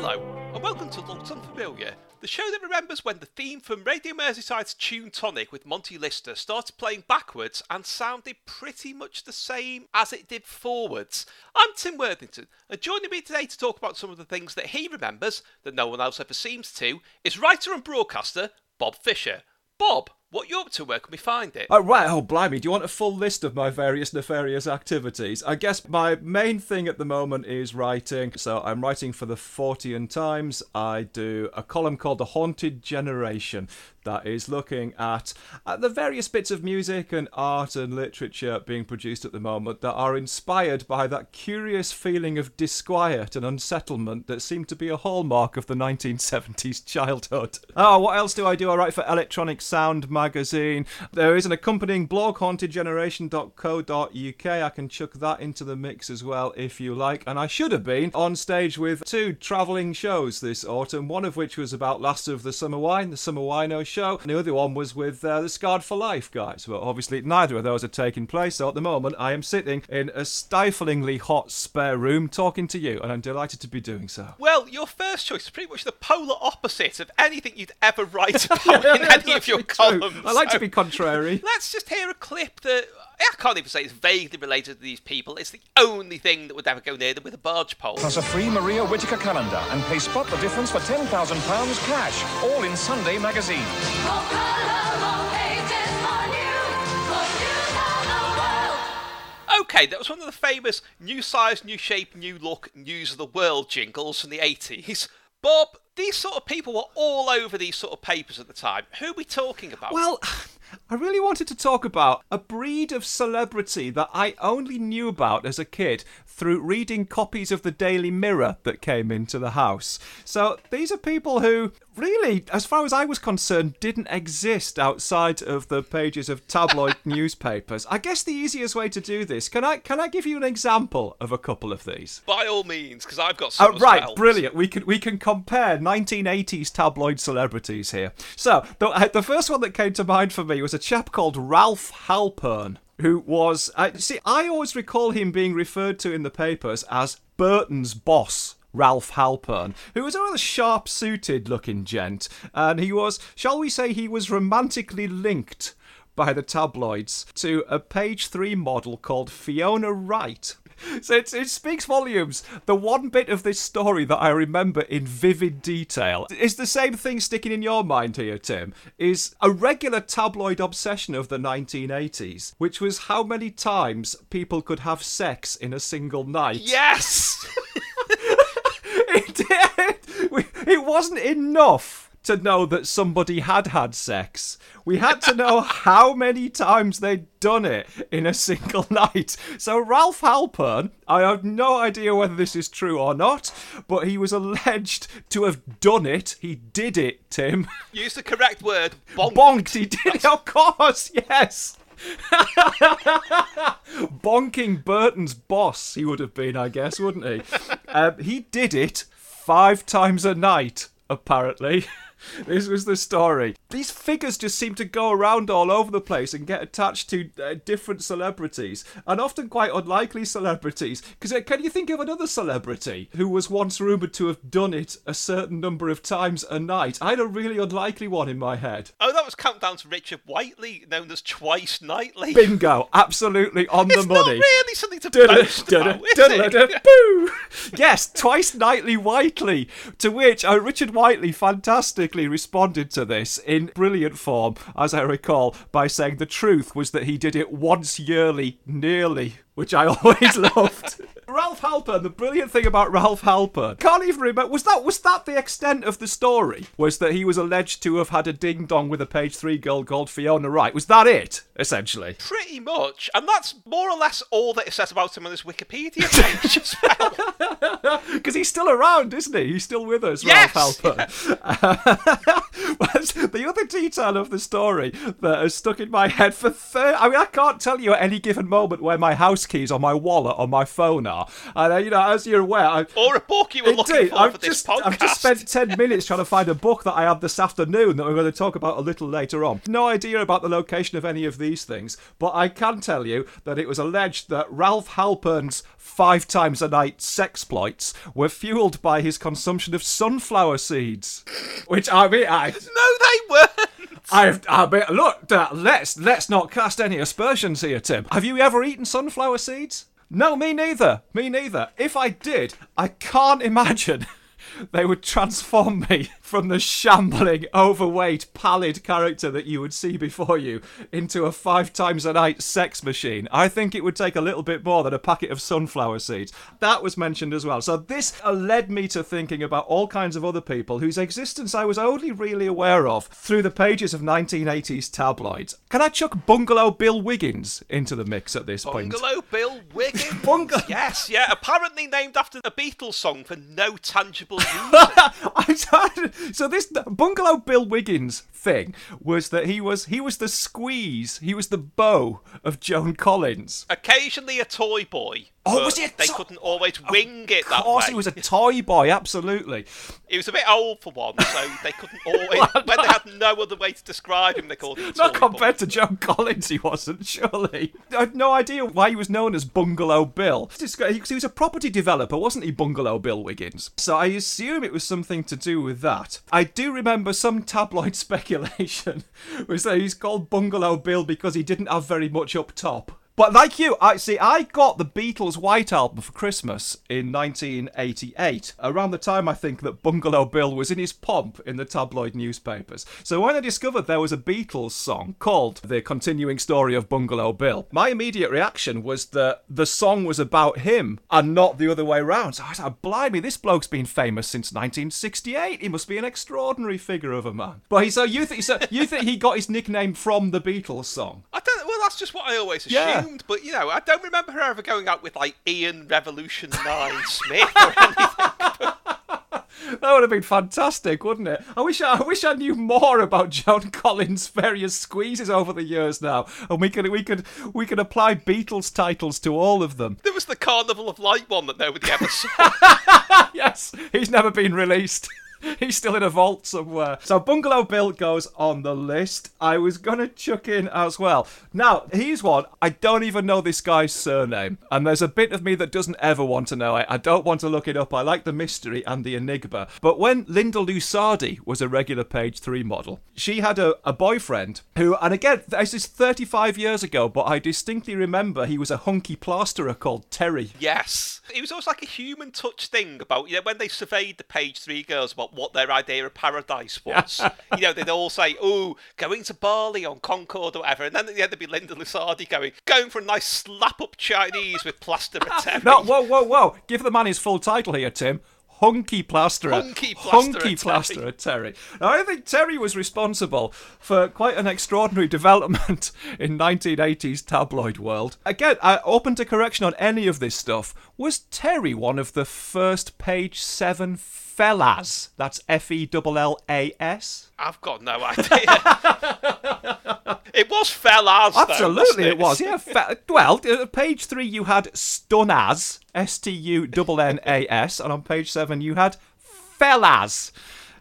Hello, and welcome to Looks Unfamiliar, the show that remembers when the theme from Radio Merseyside's Tune Tonic with Monty Lister started playing backwards and sounded pretty much the same as it did forwards. I'm Tim Worthington, and joining me today to talk about some of the things that he remembers that no one else ever seems to is writer and broadcaster Bob Fischer. Bob, what you up to? Where can we find it? Oh, right. Oh, blimey. Do you want a full list of my various nefarious activities? I guess my main thing at the moment is writing. So I'm writing for the Fortean Times. I do a column called The Haunted Generation that is looking at, at the various bits of music and art and literature being produced at the moment that are inspired by that curious feeling of disquiet and unsettlement that seemed to be a hallmark of the 1970s childhood. Oh, what else do I do? I write for Electronic Sound magazine. There is an accompanying blog, hauntedgeneration.co.uk. I can chuck that into the mix as well if you like. And I should have been on stage with two travelling shows this autumn, one of which was about Last of the Summer Wine, the Summer Wino show, and the other one was with uh, the Scarred for Life guys. But obviously, neither of those are taking place. So at the moment, I am sitting in a stiflingly hot spare room talking to you, and I'm delighted to be doing so. Well, your first choice is pretty much the polar opposite of anything you'd ever write about in any of your True. Columns. I like So to be contrary. Let's just hear a clip that I can't even say it's vaguely related to these people. It's the only thing that would ever go near them with a barge pole. Plus a free Maria Whittaker calendar and pay Spot the Difference for £10,000 cash. All in Sunday magazine. More oh, color, more pages, more news, more news on the world. Okay, that was one of the famous new size, new shape, new look, news of the world jingles from the 80s. Bob, these sort of people were all over these sort of papers at the time. Who are we talking about? Well, I really wanted to talk about a breed of celebrity that I only knew about as a kid through reading copies of the Daily Mirror that came into the house. So these are people who really, as far as I was concerned, didn't exist outside of the pages of tabloid newspapers. I guess the easiest way to do this, can I can I give you an example of a couple of these? By all means, because I've got some as right, brilliant. We can we can compare 1980s tabloid celebrities here. So the uh, the first one that came to mind for me was a chap called Ralph Halpern, who was uh, see I always recall him being referred to in the papers as Burton's boss. Ralph Halpern, who was a rather sharp suited looking gent, and he was, shall we say, he was romantically linked by the tabloids to a page three model called Fiona Wright. So it, it speaks volumes. The one bit of this story that I remember in vivid detail is the same thing sticking in your mind here, Tim. Is a regular tabloid obsession of the 1980s, which was how many times people could have sex in a single night. Yes! it did. It wasn't enough to know that somebody had had sex. We had to know how many times they'd done it in a single night. So Ralph Halpern, I have no idea whether this is true or not, but he was alleged to have done it. He did it, Tim. Use the correct word. Bonk. Bonked. He did it, of course. Yes. Bonking Burton's boss, he would have been, I guess, wouldn't he? um, he did it five times a night, apparently. This was the story. These figures just seem to go around all over the place and get attached to uh, different celebrities, and often quite unlikely celebrities. Because uh, can you think of another celebrity who was once rumoured to have done it a certain number of times a night? I had a really unlikely one in my head. Oh, that was countdown to Richard Whiteley, known as Twice Nightly. Bingo, absolutely on it's the money. not really something to boast about, is it? boo! Yes, twice nightly Whiteley. To which uh, Richard Whiteley fantastically responded to this in brilliant form, as I recall, by saying the truth was that he did it once yearly, nearly, which I always loved. Ralph Halpern. The brilliant thing about Ralph Halpern, can't even remember. Was that was that the extent of the story? Was that he was alleged to have had a ding dong with a page three girl called Fiona Wright? Was that it? Essentially. Pretty much. And that's more or less all that it says about him on his Wikipedia page as well. Because he's still around, isn't he? He's still with us, Yes, Ralph Halpern. The other detail of the story that has stuck in my head for thir- I mean, I can't tell you at any given moment where my house keys or my wallet or my phone are. And, uh, you know, as you're aware, I, Or a book you were looking Indeed, for I've for this podcast. I've just spent 10 minutes trying to find a book that I had this afternoon that we're going to talk about a little later on. No idea about the location of any of these things, but I can tell you that it was alleged that Ralph Halpern's five times a night sexploits were fueled by his consumption of sunflower seeds. Which, I mean, I. No, they weren't. I've, I mean, look, uh, let's let's not cast any aspersions here, Tim. Have you ever eaten sunflower seeds? No, me neither. Me neither. If I did, I can't imagine they would transform me from the shambling, overweight, pallid character that you would see before you into a five times a night sex machine. I think it would take a little bit more than a packet of sunflower seeds. That was mentioned as well. So this uh, led me to thinking about all kinds of other people whose existence I was only really aware of through the pages of 1980s tabloids. Can I chuck Bungalow Bill Wiggins into the mix at this point? Bungalow Bill Wiggins. Bungalow- Yes, yeah. Apparently named after a Beatles song for no tangible reason. I so this Bungalow Bill Wiggins thing was that he was he was the squeeze, he was the bow of Joan Collins. Occasionally a toy boy. Oh, was he a They to- couldn't always wing it that way. Of course, he was a toy boy, absolutely. He was a bit old for one, so they couldn't always. when they had no other way to describe him, they called him. Not compared boy. to Joan Collins, he wasn't, surely. I had no idea why he was known as Bungalow Bill. He he was a property developer, wasn't he, Bungalow Bill Wiggins? So I assume it was something to do with that. I do remember some tabloid speculation was that he's called Bungalow Bill because he didn't have very much up top. But like you, I see. I got the Beatles' White Album for Christmas in 1988, around the time I think that Bungalow Bill was in his pomp in the tabloid newspapers. So when I discovered there was a Beatles song called "The Continuing Story of Bungalow Bill," my immediate reaction was that the song was about him and not the other way round. So I was like, "Blimey, this bloke's been famous since 1968. He must be an extraordinary figure of a man." But he, so you think so you think he got his nickname from the Beatles song? I don't. Well, that's just what I always Yeah. Assumed. But you know, I don't remember her ever going out with like Ian Revolution Nine Smith or anything. That would have been fantastic, wouldn't it? I wish I, I wish I knew more about Joan Collins' various squeezes over the years now, and we could we could we could apply Beatles titles to all of them. There was the Carnival of Light one that nobody ever saw. yes, he's never been released. He's still in a vault somewhere. So Bungalow Bill goes on the list. I was gonna chuck in as well. Now, he's one. I don't even know this guy's surname. And there's a bit of me that doesn't ever want to know it. I don't want to look it up. I like the mystery and the enigma. But when Linda Lusardi was a regular page three model, she had a, a boyfriend who, and again, this is 35 years ago, but I distinctly remember he was a hunky plasterer called Terry. yes, it was always like a human touch thing about you know when they surveyed the page three girls about what their idea of paradise was. you know, they'd all say, "Oh, going to Bali on Concorde or whatever," and then at the end there'd be Linda Lusardi going, "Going for a nice slap up Chinese with plaster Terry." No, whoa, whoa, whoa. Give the man his full title here, Tim. Hunky plasterer. Hunky plasterer Hunky Terry. plasterer Terry. Now, I think Terry was responsible for quite an extraordinary development in 1980s tabloid world. Again, I open to correction on any of this stuff. Was Terry one of the first page seven fellas? That's F E L L A S. I've got no idea. it was fellas. though, Absolutely, wasn't it was. Yeah. Fa- well, uh, page three you had Stunnas, S T U N N A S, and on page seven you had Fellas.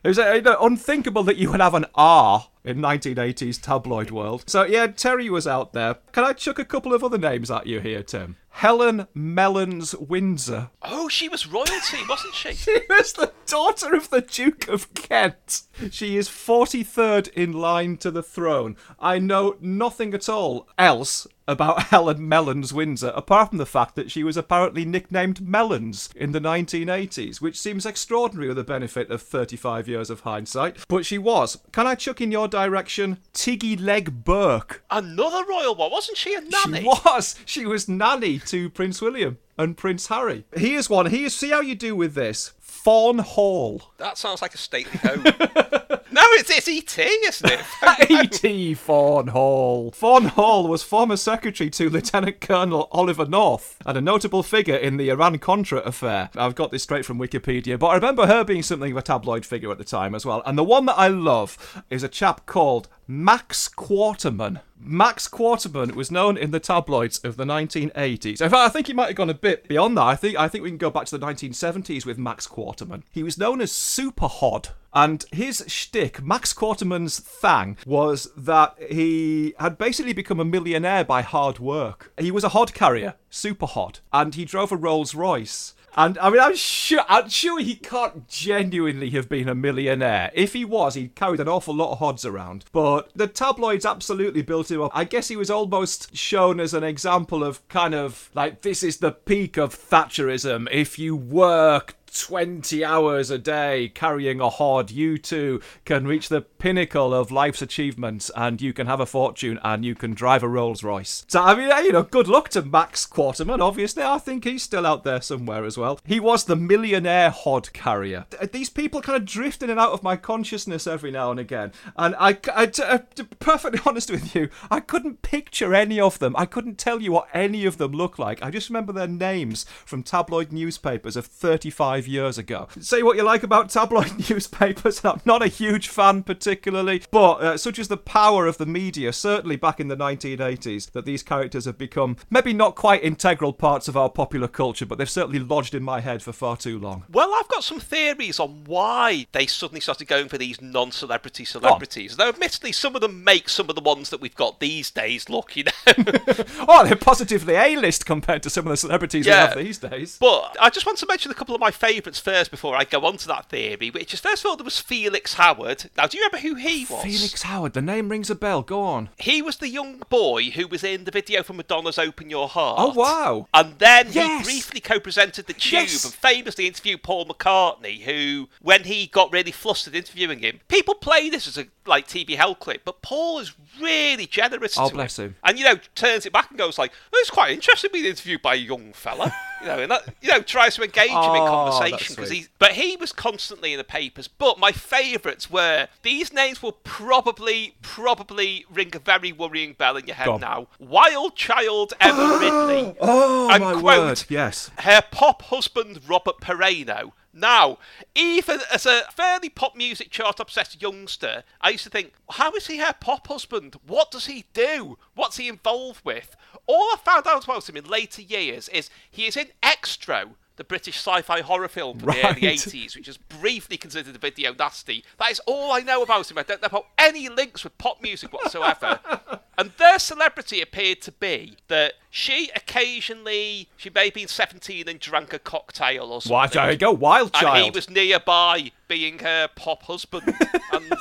It was uh, unthinkable that you would have an R in 1980s tabloid world. So yeah, Terry was out there. Can I chuck a couple of other names at you here, Tim? Helen Mellons Windsor. Oh, she was royalty, wasn't she? She was the daughter of the Duke of Kent. She is 43rd in line to the throne. I know nothing at all else about Helen Mellons Windsor, apart from the fact that she was apparently nicknamed Mellons in the 1980s, which seems extraordinary with the benefit of 35 years of hindsight. But she was. Can I chuck in your direction? Tiggy Legge-Bourke. Another royal one, wasn't she? A nanny. She was. She was nanny to Prince William and Prince Harry. Here's one. Here's see how you do with this. Fawn Hall. That sounds like a stately home. No, it's, it's E.T., isn't it? E.T. Fawn Hall. Fawn Hall was former secretary to Lieutenant Colonel Oliver North and a notable figure in the Iran Contra affair. I've got this straight from Wikipedia, but I remember her being something of a tabloid figure at the time as well. And the one that I love is a chap called Max Quarterman. Max Quarterman was known in the tabloids of the 1980s. In fact, I think he might have gone a bit beyond that. I think I think we can go back to the 1970s with Max Quarterman. He was known as Super Hod. And his shtick, Max Quarterman's thang, was that he had basically become a millionaire by hard work. He was a hod carrier, super hod, and he drove a Rolls Royce. And I mean, I'm sure, I'm sure he can't genuinely have been a millionaire. If he was, he carried an awful lot of hods around. But the tabloids absolutely built him up. I guess he was almost shown as an example of kind of like this is the peak of Thatcherism. If you work 20 hours a day carrying a hod, you too can reach the pinnacle of life's achievements and you can have a fortune and you can drive a Rolls Royce. So, I mean, you know, good luck to Max Quarterman, obviously. I think he's still out there somewhere as well. He was the millionaire hod carrier. These people kind of drift in and out of my consciousness every now and again. And I, I to, uh, to be perfectly honest with you, I couldn't picture any of them. I couldn't tell you what any of them look like. I just remember their names from tabloid newspapers of 35 years ago. Say what you like about tabloid newspapers, I'm not a huge fan particularly, but uh, such is the power of the media, certainly back in the 1980s, that these characters have become maybe not quite integral parts of our popular culture, but they've certainly lodged in my head for far too long. Well, I've got some theories on why they suddenly started going for these non-celebrity celebrities. Though, admittedly, some of them make some of the ones that we've got these days look, you know. Oh, they're positively A-list compared to some of the celebrities we have these days. But I just want to mention a couple of my favourites first before I go on to that theory, which is first of all there was Felix Howard. Now, do you remember who he was? Felix Howard, the name rings a bell. Go on. He was the young boy who was in the video for Madonna's "Open Your Heart." Oh, wow. And then Yes. he briefly co-presented the Tube Yes. and famously interviewed Paul McCartney, who, when he got really flustered interviewing him, people play this as a like TV hell clip, but Paul is really generous. Oh, bless him. And you know, turns it back and goes like, oh, "It's quite interesting being interviewed by a young fella." you know, and that you know tries to engage him in Oh, conversation because he. But he was constantly in the papers. But my favourites were these names will probably probably ring a very worrying bell in your head now. Wild Child Emma Ridley. Oh, And my quote, word. Yes. her pop husband Robert Pereno. Now, even as a fairly pop music chart obsessed youngster, I used to think, how is he her pop husband? What does he do? What's he involved with? All I found out about him in later years is he is in Extro, the British sci-fi horror film from the early 80s, which is briefly considered a video nasty. That is all I know about him. I don't know about any links with pop music whatsoever. and their celebrity appeared to be that she occasionally, she may have been 17 and drank a cocktail or something. Why, there you go. Wild child. And he was nearby being her pop husband. and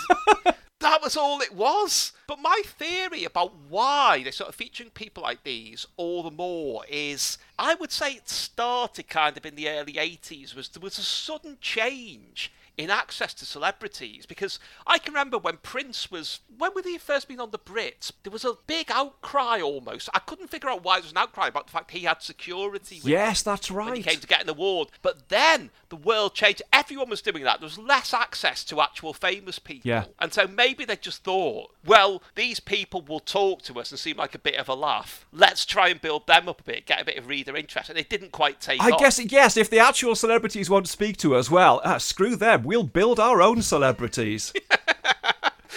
that was all it was. But my theory about why they're sort of featuring people like these all the more is I would say it started kind of in the early 80s was there was a sudden change in access to celebrities because I can remember when Prince was when would he first been on the Brits there was a big outcry almost I couldn't figure out why there was an outcry about the fact he had security Yes, that's when he right. came to get an award. But then the world changed. Everyone was doing that. There was less access to actual famous people. Yeah. And so maybe they just thought, well, these people will talk to us and seem like a bit of a laugh. Let's try and build them up a bit, get a bit of reader interest. And it didn't quite take I off. guess, yes, if the actual celebrities won't speak to us, well, uh, screw them. We'll build our own celebrities.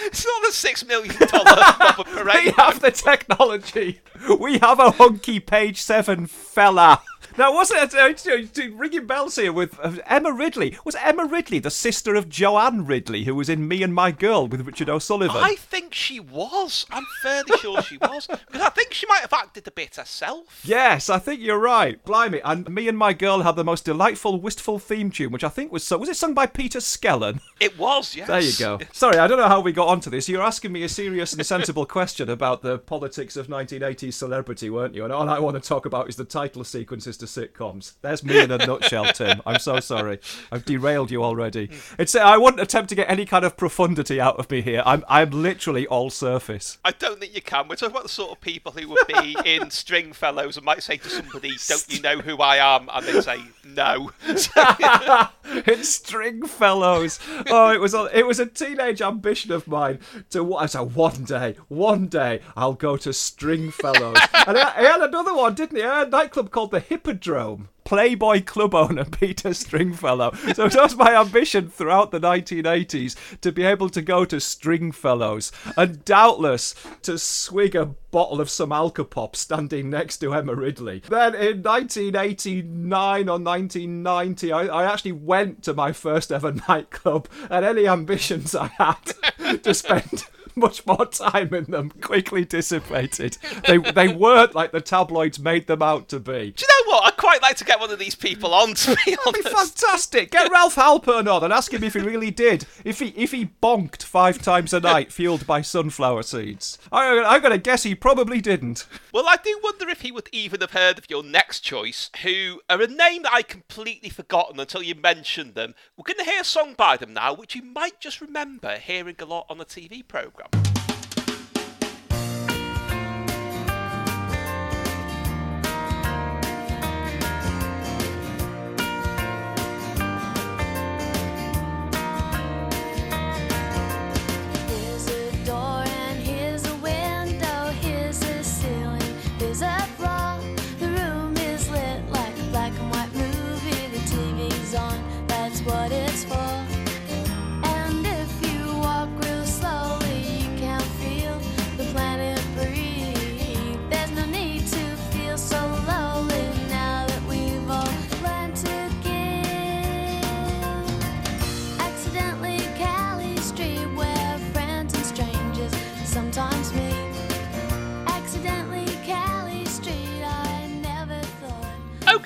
it's not a six million dollar Robert we have the technology. We have a hunky page seven fella. Now, wasn't it uh, ringing bells here with uh, Emma Ridley? Was Emma Ridley the sister of Joanne Ridley, who was in Me and My Girl with Richard O'Sullivan? I think she was. I'm fairly sure she was. Because I think she might have acted a bit herself. Yes, I think you're right. Blimey. And Me and My Girl had the most delightful, wistful theme tune, which I think was sung. Was it sung by Peter Skellern? It was, yes. There you go. Sorry, I don't know how we got onto this. You're asking me a serious and sensible question about the politics of 1980s celebrity, weren't you? And all I want to talk about is the title sequences to sitcoms. There's me in a nutshell, Tim. I'm so sorry. I've derailed you already. It's I wouldn't attempt to get any kind of profundity out of me here. I'm I'm literally all surface. I don't think you can. We're talking about the sort of people who would be in Stringfellows and might say to somebody, "Don't you know who I am?" and they say, "No." it's Stringfellows. Oh, it was a it was a teenage ambition of mine to I said one day, one day I'll go to Stringfellows. and he had another one, didn't he? Had a nightclub called the Hippodrome. Playboy club owner Peter Stringfellow. So it was my ambition throughout the 1980s to be able to go to Stringfellows and doubtless to swig a bottle of some Alcopop standing next to Emma Ridley. Then in 1989 or 1990, I, I actually went to my first ever nightclub and any ambitions I had to spend much more time in them quickly dissipated. They they weren't like the tabloids made them out to be. Do you know what? I'd quite like to get one of these people on. To be That'd be fantastic. Get Ralph Halpern on and ask him if he really did. If he if he bonked five times a night, fueled by sunflower seeds. I, I'm gonna guess he probably didn't. Well, I do wonder if he would even have heard of your next choice, who are a name that I completely forgotten until you mentioned them. We're going to hear a song by them now, which you might just remember hearing a lot on the TV programme.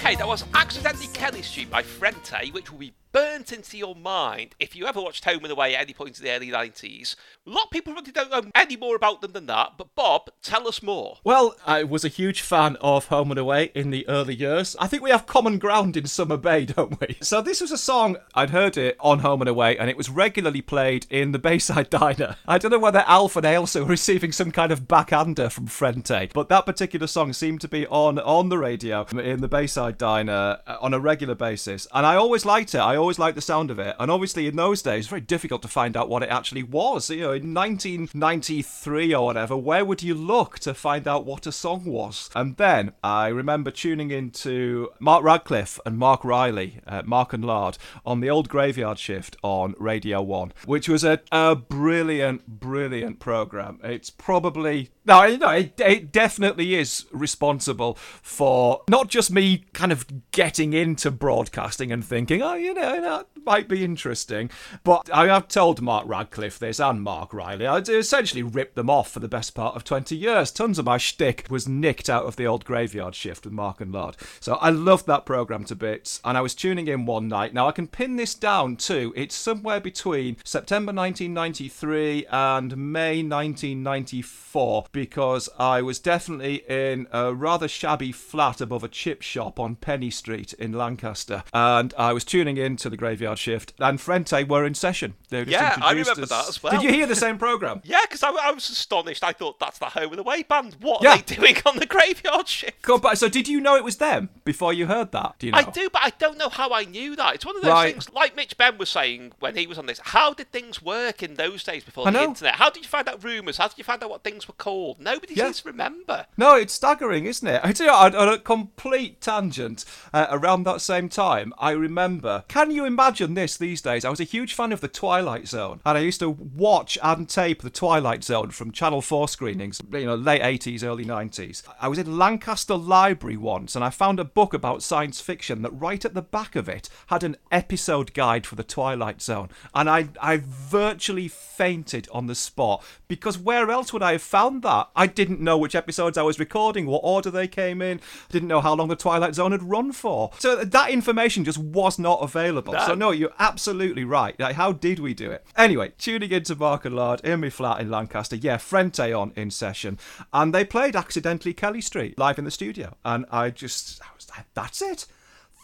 Okay, that was Accidentally Kelly Street by Frente, which will be burnt into your mind if you ever watched Home and Away at any point in the early 90s. A lot of people probably don't know any more about them than that, but Bob, tell us more. Well, I was a huge fan of Home and Away in the early years. I think we have common ground in Summer Bay, don't we? So this was a song I'd heard it on Home and Away, and it was regularly played in the Bayside Diner. I don't know whether Alf and Ailsa were receiving some kind of backhander from Frente, but that particular song seemed to be on on the radio in the Bayside Diner uh, on a regular basis, and I always liked it. I always liked the sound of it, and obviously in those days, it's very difficult to find out what it actually was. You know, in 1993 or whatever, where would you look to find out what a song was? And then I remember tuning into Mark Radcliffe and Mark Riley, uh, Mark and Lard, on the old graveyard shift on Radio 1, which was a, a brilliant, brilliant program. It's probably. No, know, it, it definitely is responsible for not just me kind of getting into broadcasting and thinking, oh, you know, that might be interesting. But I have told Mark Radcliffe this and Mark Riley. I essentially ripped them off for the best part of 20 years. Tons of my shtick was nicked out of the old graveyard shift with Mark and Lard. So I loved that program to bits. And I was tuning in one night. Now I can pin this down too. It's somewhere between September 1993 and May 1994 because I was definitely in a rather shabby flat above a chip shop on Penny Street in Lancaster. And I was tuning in to the graveyard shift, and Frente were in session. They were Yeah, I remember that as well. Did you hear the same program? Yeah, because I, I was astonished. I thought that's the Home and Away band. What Yeah. are they doing on the graveyard shift? Go back. So, did you know it was them before you heard that? Do you know? I do, but I don't know how I knew that. It's one of those Right. things, like Mitch Benn was saying when he was on this. How did things work in those days before I the know. internet? How did you find out rumours? How did you find out what things were called? Nobody Yeah. seems to remember. No, it's staggering, isn't it? I tell you, on on a complete tangent, uh, around that same time, I remember. Can you imagine this these days? I was a huge fan of The Twilight Zone, and I used to watch and tape The Twilight Zone from Channel 4 screenings, you know, late 80s, early 90s. I was in Lancaster Library once, and I found a book about science fiction that right at the back of it had an episode guide for The Twilight Zone, and I, I virtually fainted on the spot because where else would I have found that? I didn't know which episodes I was recording, what order they came in, didn't know how long the Twilight Zone had run for. So that information just was not available available. So no, you're absolutely right. Like, how did we do it? Anyway, tuning into Mark and Lard in my flat in Lancaster. Yeah, Frente on in session, and they played accidentally Kelly Street live in the studio, and I just, I was like, that's it.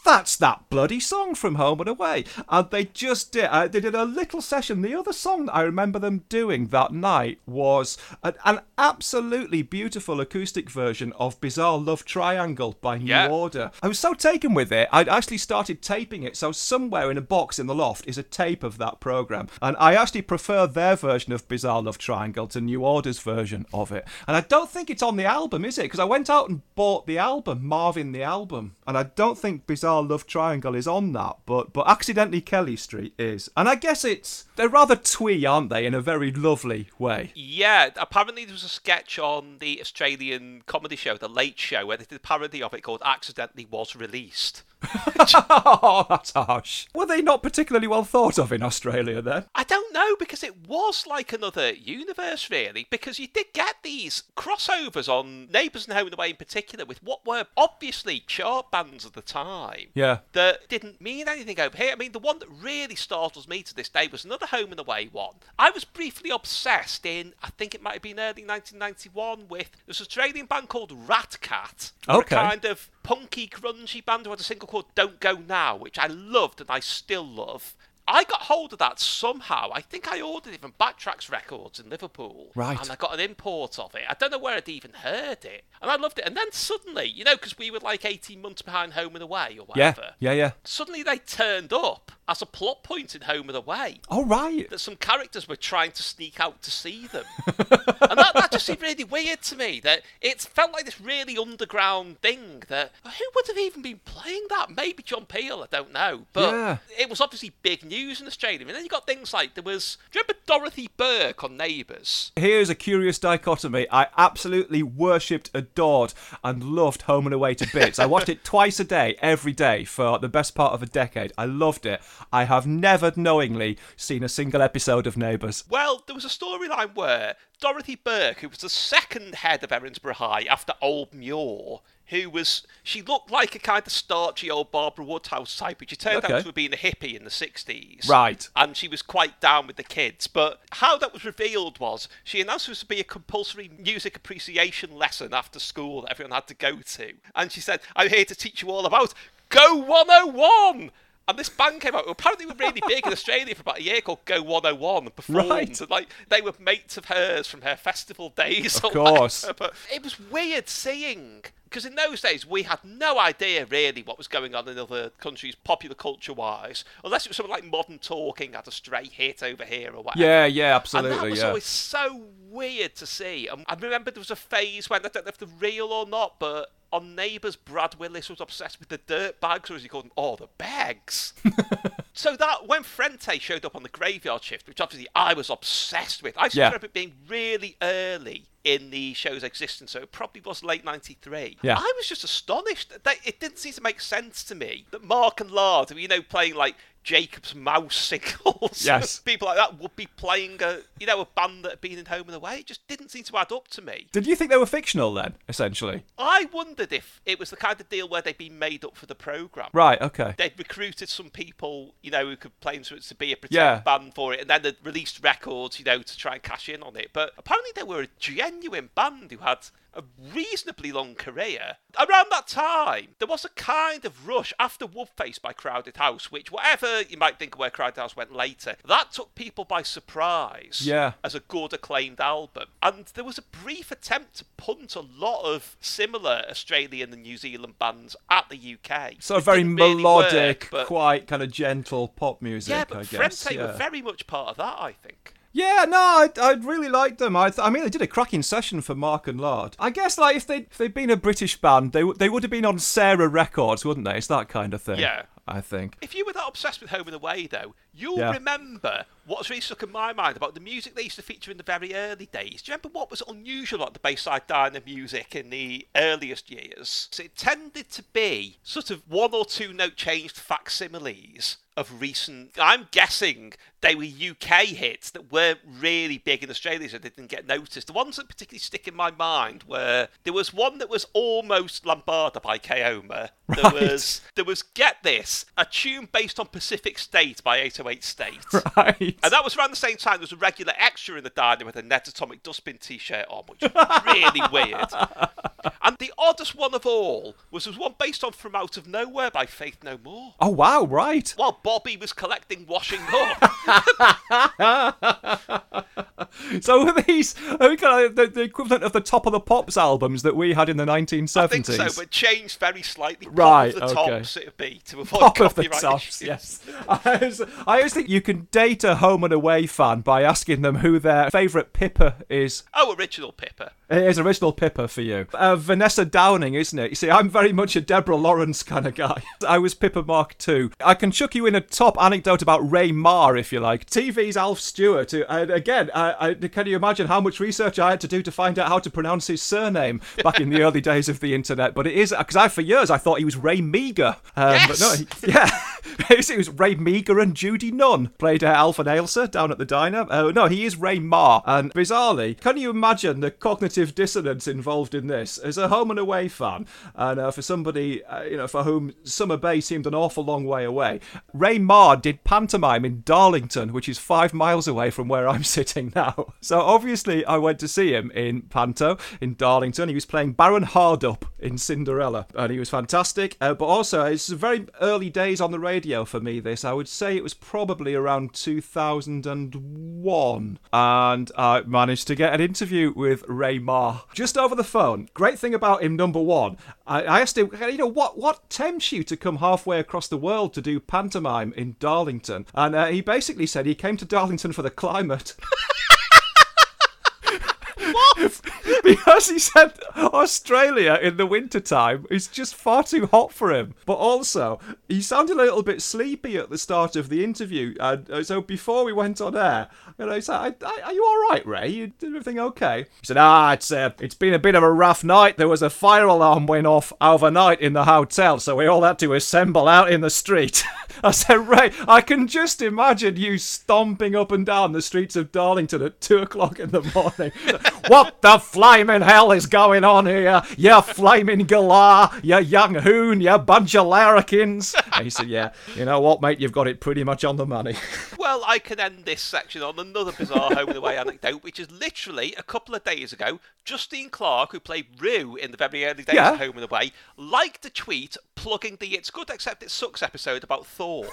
That's that bloody song from Home and Away. And they just did. Uh, they did a little session. The other song that I remember them doing that night was an, an absolutely beautiful acoustic version of Bizarre Love Triangle by New Yeah. Order. I was so taken with it, I'd actually started taping it. So somewhere in a box in the loft is a tape of that program. And I actually prefer their version of Bizarre Love Triangle to New Order's version of it. And I don't think it's on the album, is it? Because I went out and bought the album, Marvin the album. And I don't think Bizarre Love Triangle is on that, but but accidentally Kelly Street is. And I guess it's they're rather twee, aren't they, in a very lovely way. Yeah, apparently there was a sketch on the Australian comedy show, The Late Show, where they did a parody of it called Accidentally Was Released. oh, that's harsh. Were they not particularly well thought of in Australia then? I don't know because it was like another universe, really. Because you did get these crossovers on Neighbours and Home and Away in particular with what were obviously chart bands at the time. Yeah. That didn't mean anything over here. I mean, the one that really startles me to this day was another Home and Away one. I was briefly obsessed in, I think it might have been early 1991, with this Australian band called Rat Cat. Okay. A kind of punky, grungy band who had a single called Don't Go Now, which I loved and I still love. I got hold of that somehow. I think I ordered it from Backtracks Records in Liverpool. Right. And I got an import of it. I don't know where I'd even heard it. And I loved it. And then suddenly, you know, because we were like 18 months behind Home and Away or whatever. Yeah. Yeah, yeah. Suddenly they turned up as a plot point in Home and Away. Oh, right. That some characters were trying to sneak out to see them. and that, that just seemed really weird to me. That it felt like this really underground thing that who would have even been playing that? Maybe John Peel, I don't know. But Yeah. it was obviously big news in Australia. And then you got things like there was do you remember Dorothy Burke on Neighbours? Here's a curious dichotomy. I absolutely worshipped, adored, and loved Home and Away to bits. I watched it twice a day, every day, for the best part of a decade. I loved it. I have never knowingly seen a single episode of Neighbours. Well, there was a storyline where Dorothy Burke, who was the second head of Erinsborough High after Old Muir, who was she looked like a kind of starchy old Barbara Woodhouse type, but she turned Okay. out to have been a hippie in the sixties. Right. And she was quite down with the kids. But how that was revealed was she announced there was to be a compulsory music appreciation lesson after school that everyone had to go to. And she said, I'm here to teach you all about Go 101! And this band came out, apparently were really big in Australia for about a year called Go 101 and performed. Right. And like they were mates of hers from her festival days. Of or course. whatever. But it was weird seeing. Because in those days, we had no idea really what was going on in other countries, popular culture wise, unless it was something like Modern Talking had a stray hit over here or whatever. Yeah, yeah, absolutely. And that was yeah. always so weird to see. And I remember there was a phase when I don't know if they're real or not, but on Neighbours, Brad Willis was obsessed with the dirt bags, or as he called them, oh, the bags. so that when Frente showed up on the graveyard shift, which obviously I was obsessed with, I Yeah. remember it being really early in the show's existence, so it probably was late '93. Yeah. I was just astonished that it didn't seem to make sense to me that Mark and Lard, you know, playing like Jacob's Mouse singles, Yes. people like that would be playing a, you know, a band that had been in Home and Away. It just didn't seem to add up to me. Did you think they were fictional then, essentially? I wondered if it was the kind of deal where they'd been made up for the program. Right, okay. They'd recruited some people, you know, who could play instruments to be a pretend Yeah. band for it, and then they'd released records, you know, to try and cash in on it. But apparently, they were a genuine band who had a reasonably long career. Around that time, there was a kind of rush after Woodface by Crowded House, which, whatever you might think of where Crowded House went later, that took people by surprise Yeah. as a good acclaimed album. And there was a brief attempt to punt a lot of similar Australian and New Zealand bands at the UK. So It very didn't really melodic, work, but- quite kind of gentle pop music, yeah, I but guess. Frente yeah. were very much part of that, I think. Yeah, no, I, I really liked them. I, I mean, they did a cracking session for Mark and Lard. I guess, like, if they if they'd been a British band, they w- they would have been on Sarah Records, wouldn't they? It's that kind of thing. Yeah. I think. If you were that obsessed with Home and Away, though, you'll Yeah. remember what's really stuck in my mind about the music they used to feature in the very early days. Do you remember what was unusual about the Bayside Diner music in the earliest years? So it tended to be sort of one or two note changed facsimiles of recent. I'm guessing they were UK hits that weren't really big in Australia, so they didn't get noticed. The ones that particularly stick in my mind were there was one that was almost Lambada by Kaoma. There Right. was there was get this Yes, a tune based on Pacific State by 808 State. Right. And that was around the same time there was a regular extra in the diner with a Ned's Atomic Dustbin t shirt on, which was really weird. And the oddest one of all was there was one based on From Out of Nowhere by Faith No More. Oh wow, right. While Bobby was collecting washing up. So are these are kind of the, the equivalent of the top of the pops albums that we had in the 1970s? I think so, but changed very slightly. Right, the okay. it be to avoid Top of the tops, issues. yes. I always, I always think you can date a home and away fan by asking them who their favourite Pippa is. Oh, original Pippa. It is original Pippa for you. Uh, Vanessa Downing, isn't it? You see, I'm very much a Deborah Lawrance kind of guy. I was Pippa Mark II. I can chuck you in a top anecdote about Ray Meagher, if you like. TV's Alf Stewart. who- And again, I, I, can you imagine how much research I had to do to find out how to pronounce his surname back in the early days of the internet? But it is, because I, for years, I thought he was Ray Meager. Um, But no, Yes! he- yeah. It was Ray Meager and Judy Nunn played uh, and Ailsa down at the diner. Uh, no, he is Ray Meagher. And bizarrely, can you imagine the cognitive dissonance involved in this? As a home and away fan, and uh, for somebody uh, you know for whom Summer Bay seemed an awful long way away, Ray Meagher did pantomime in Darlington, which is five miles away from where I'm sitting now. So obviously, I went to see him in Panto in Darlington. He was playing Baron Hardup in Cinderella, and he was fantastic. Uh, but also, it's very early days on the radio for me. This I would say it was probably around 2001, and I managed to get an interview with Ray Meagher just over the phone. Great thing about him, number one, I, I asked him, you know, what what tempts you to come halfway across the world to do pantomime in Darlington? And uh, he basically said he came to Darlington for the climate. because he said Australia in the wintertime is just far too hot for him. But also, he sounded a little bit sleepy at the start of the interview. And uh, so before we went on air, you know, he said, "I- I- Are you all right, Ray? You, everything okay? He said, Ah, it's, uh, it's been a bit of a rough night. There was a fire alarm went off overnight in the hotel, so we all had to assemble out in the street. I said, Ray, I can just imagine you stomping up and down the streets of Darlington at two o'clock in the morning. what the flaming hell is going on here? You flaming galah, you young hoon, you bunch of larrikins. And he said, Yeah, you know what, mate, you've got it pretty much on the money. Well, I can end this section on another bizarre home and away anecdote, which is literally a couple of days ago. Justine Clarke, who played Roo in the very early days Yeah. of Home and Away, liked a tweet plugging the It's Good Except It Sucks episode about Thor.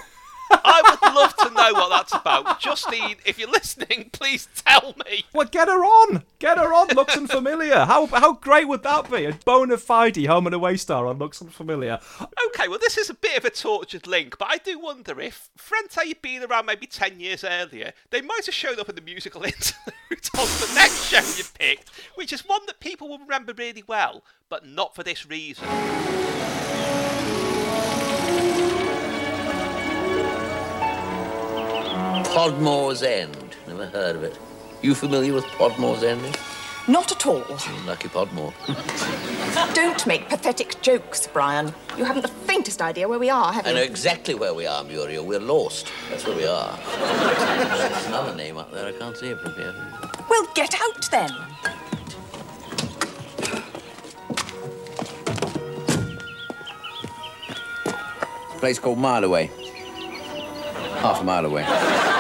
I would love to know what that's about. Justine, if you're listening, please tell me. Well, get her on. Get her on, Looks unfamiliar. How how great would that be? A bona fide home and away star on Looks unfamiliar. Okay, well, this is a bit of a tortured link, but I do wonder if Frente had been around maybe 10 years earlier, they might have shown up in the musical interlude on the next show you picked, which is one that people will remember really well, but not for this reason. Podmore's End. Never heard of it. You familiar with Podmore's End? Not at all. Lucky Podmore. Don't make pathetic jokes, Brian. You haven't the faintest idea where we are, have you? I know exactly where we are, Muriel. We're lost. That's where we are. There's another name up there. I can't see it from here. Well, get out then. Place called Mile Away. Half a mile away.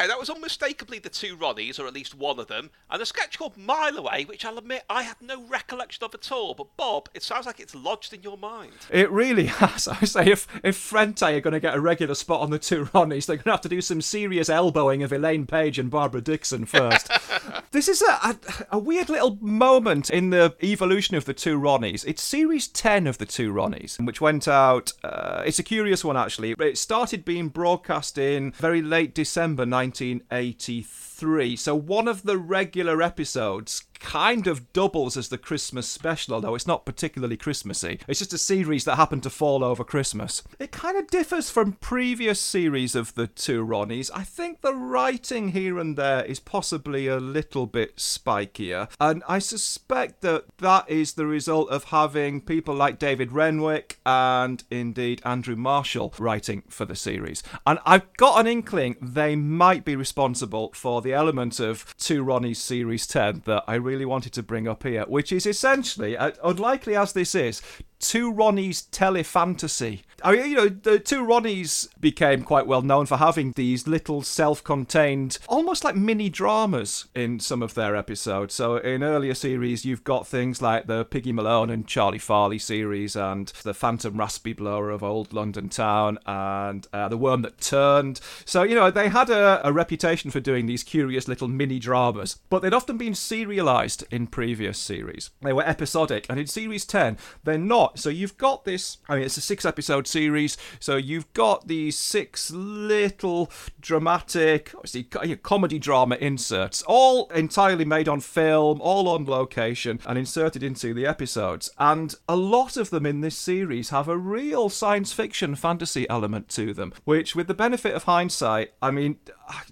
Okay, that was unmistakably the two Ronnies, or at least one of them, and a sketch called Mile Away, which I'll admit I had no recollection of at all. But Bob, it sounds like it's lodged in your mind. It really has. I say, if if Frente are going to get a regular spot on the two Ronnies, they're going to have to do some serious elbowing of Elaine Paige and Barbara Dickson first. this is a, a a weird little moment in the evolution of the two Ronnies. It's series ten of the two Ronnies, which went out. Uh, it's a curious one actually. It started being broadcast in very late December 1983. So one of the regular episodes kind of doubles as the Christmas special, although it's not particularly Christmassy. It's just a series that happened to fall over Christmas. It kind of differs from previous series of the two Ronnies. I think the writing here and there is possibly a little bit spikier, and I suspect that that is the result of having people like David Renwick and indeed Andrew Marshall writing for the series. And I've got an inkling they might be responsible for the element of Two Ronnie's Series 10 that I really wanted to bring up here, which is essentially, uh, unlikely as this is, Two Ronnies telefantasy. I mean, you know, the Two Ronnies became quite well known for having these little self contained, almost like mini dramas in some of their episodes. So in earlier series, you've got things like the Piggy Malone and Charlie Farley series, and the Phantom Raspberry Blower of Old London Town, and uh, The Worm That Turned. So, you know, they had a, a reputation for doing these curious little mini dramas, but they'd often been serialized in previous series. They were episodic, and in series 10, they're not. So you've got this, I mean, it's a six episode series, so you've got these six little dramatic, obviously, co- comedy drama inserts, all entirely made on film, all on location, and inserted into the episodes. And a lot of them in this series have a real science fiction fantasy element to them, which, with the benefit of hindsight, I mean,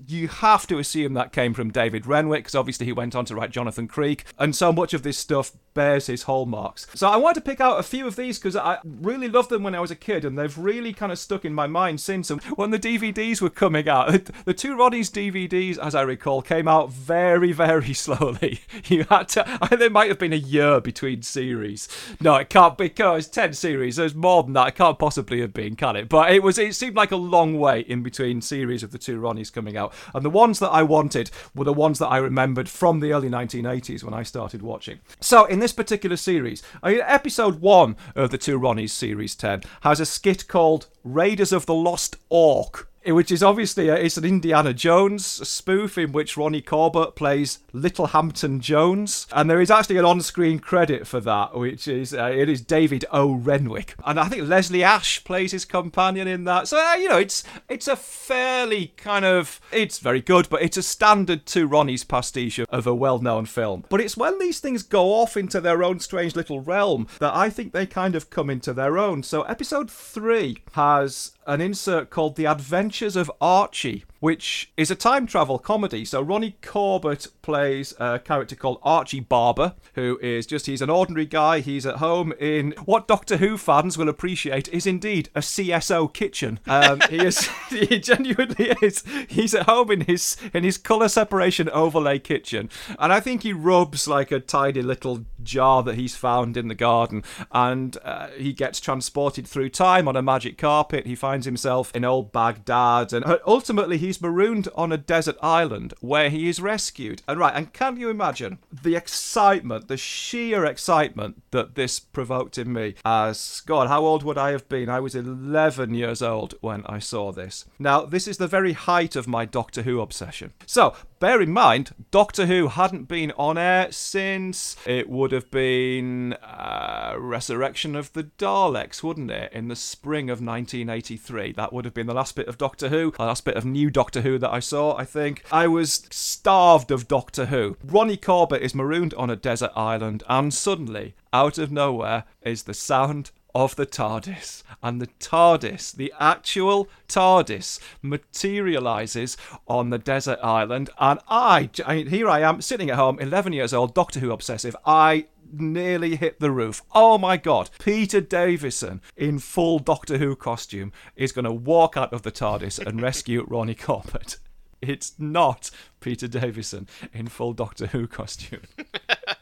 you have to assume that came from David Renwick, because obviously he went on to write Jonathan Creek, and so much of this stuff bears his hallmarks. So I wanted to pick out a few of these because I really loved them when I was a kid, and they've really kind of stuck in my mind since. And when the DVDs were coming out, the two Ronnie's DVDs, as I recall, came out very, very slowly. You had to, there might have been a year between series. No, it can't because ten series. There's more than that. It can't possibly have been, can it? But it was. It seemed like a long way in between series of the two Ronnies coming out, and the ones that I wanted were the ones that I remembered from the early 1980s when I started watching. So in this particular series, I mean, episode one of the two Ronnies series 10 has a skit called Raiders of the Lost Orc. Which is obviously a, it's an Indiana Jones spoof in which Ronnie Corbett plays Little Hampton Jones, and there is actually an on-screen credit for that, which is uh, it is David O. Renwick, and I think Leslie Ash plays his companion in that. So uh, you know, it's it's a fairly kind of it's very good, but it's a standard to Ronnie's pastiche of, a well-known film. But it's when these things go off into their own strange little realm that I think they kind of come into their own. So episode three has an insert called The Adventures of Archie, which is a time travel comedy. So Ronnie Corbett plays a character called Archie Barber, who is just he's an ordinary guy. He's at home in what Doctor Who fans will appreciate is indeed a CSO kitchen. Um, he is he genuinely is. He's at home in his in his color separation overlay kitchen, and I think he rubs like a tidy little jar that he's found in the garden, and uh, he gets transported through time on a magic carpet. He finds himself in old Baghdad, and uh, ultimately he's marooned on a desert island where he is rescued. And right, and can you imagine the excitement, the sheer excitement that this provoked in me? As God, how old would I have been? I was 11 years old when I saw this. Now, this is the very height of my Doctor Who obsession. So, bear in mind, Doctor Who hadn't been on air since it would have been uh, Resurrection of the Daleks, wouldn't it? In the spring of 1983. That would have been the last bit of Doctor Who, the last bit of new Doctor Who that I saw, I think. I was starved of Doctor Who. Ronnie Corbett is marooned on a desert island, and suddenly, out of nowhere, is the sound of the TARDIS. And the TARDIS, the actual TARDIS, materializes on the desert island. And I, I here I am sitting at home, 11 years old, Doctor Who obsessive. I nearly hit the roof. Oh my god. Peter Davison in full Doctor Who costume is going to walk out of the TARDIS and rescue Ronnie Corbett. It's not Peter Davison in full Doctor Who costume.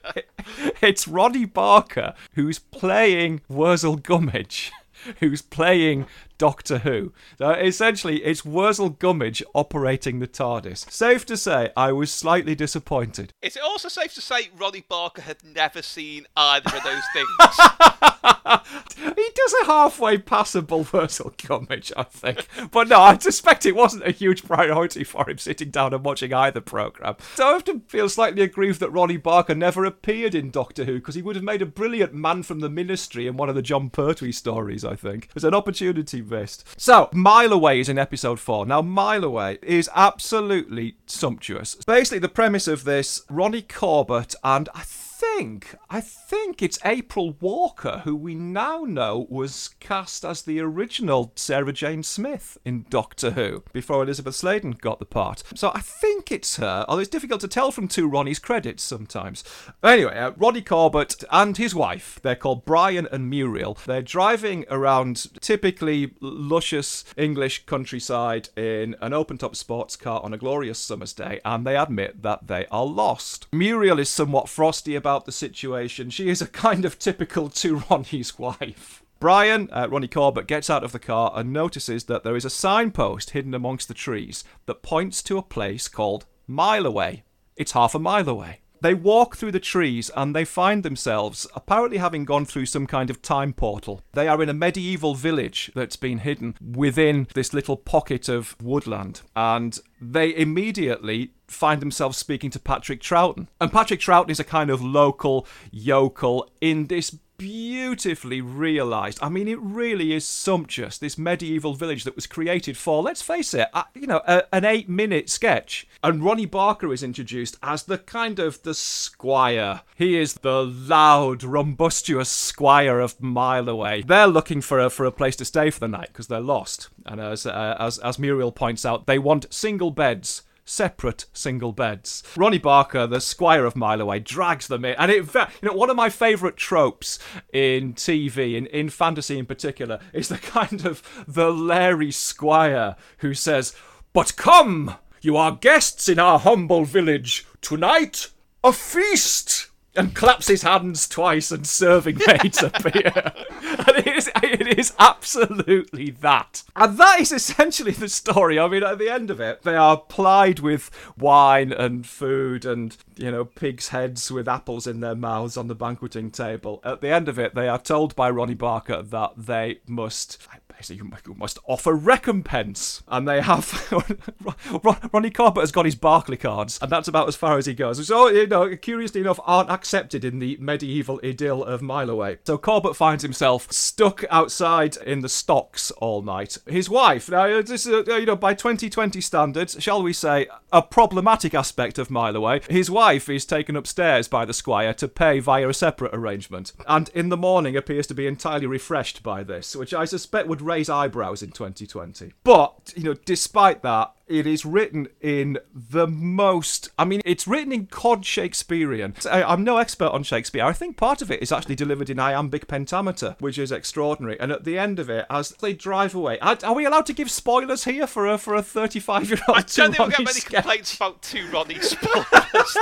it's Ronnie Barker who's playing Wurzel Gummidge, who's playing Doctor Who. So essentially, it's Wurzel Gummidge operating the TARDIS. Safe to say, I was slightly disappointed. Is it also safe to say Ronnie Barker had never seen either of those things? he does a halfway passable Wurzel Gummidge, I think. But no, I suspect it wasn't a huge priority for him sitting down and watching either programme. So I have to feel slightly aggrieved that Ronnie Barker never appeared in Doctor Who because he would have made a brilliant man from the ministry in one of the Jon Pertwee stories, I think. There's an opportunity missed. So, Mile Away is in episode 4. Now, Mile Away is absolutely sumptuous. Basically, the premise of this Ronnie Corbett and I think I think it's April Walker, who we now know was cast as the original Sarah Jane Smith in Doctor Who before Elizabeth Sladen got the part. So I think it's her, although it's difficult to tell from two Ronnie's credits sometimes. Anyway, uh, Ronnie Corbett and his wife, they're called Brian and Muriel. They're driving around typically luscious English countryside in an open top sports car on a glorious summer's day, and they admit that they are lost. Muriel is somewhat frosty about the situation. She is a kind of typical to Ronnie's wife. Brian, uh, Ronnie Corbett, gets out of the car and notices that there is a signpost hidden amongst the trees that points to a place called Mile Away. It's half a mile away. They walk through the trees and they find themselves apparently having gone through some kind of time portal. They are in a medieval village that's been hidden within this little pocket of woodland. And they immediately find themselves speaking to Patrick Troughton. And Patrick Troughton is a kind of local yokel in this beautifully realised. I mean, it really is sumptuous. This medieval village that was created for, let's face it, uh, you know, a, an eight-minute sketch. And Ronnie Barker is introduced as the kind of the squire. He is the loud, rumbustious squire of Mile Away. They're looking for a for a place to stay for the night because they're lost. And as uh, as as Muriel points out, they want single beds separate single beds. Ronnie Barker, the squire of Mile Away, drags them in, and it, you know, one of my favourite tropes in TV, in, in fantasy in particular, is the kind of the Larry squire who says, "But come, you are guests in our humble village tonight. A feast." And claps his hands twice, and serving maids appear. And it is, it is absolutely that. And that is essentially the story. I mean, at the end of it, they are plied with wine and food and, you know, pigs' heads with apples in their mouths on the banqueting table. At the end of it, they are told by Ronnie Barker that they must. Basically, you must offer recompense, and they have. Ronnie Corbett has got his Barclay cards, and that's about as far as he goes. So, you know, curiously enough, aren't accepted in the medieval idyll of Mile Away. So Corbett finds himself stuck outside in the stocks all night. His wife, now this is, uh, you know, by 2020 standards, shall we say, a problematic aspect of Mile Away. His wife is taken upstairs by the squire to pay via a separate arrangement, and in the morning appears to be entirely refreshed by this, which I suspect would raise eyebrows in 2020. But you know, despite that, it is written in the most. I mean, it's written in cod Shakespearean. I, I'm no expert on Shakespeare. I think part of it is actually delivered in iambic pentameter, which is extraordinary. And at the end of it, as they drive away, are, are we allowed to give spoilers here for a for a 35 year old? I don't think we'll get many complaints about two Ronnie spoilers.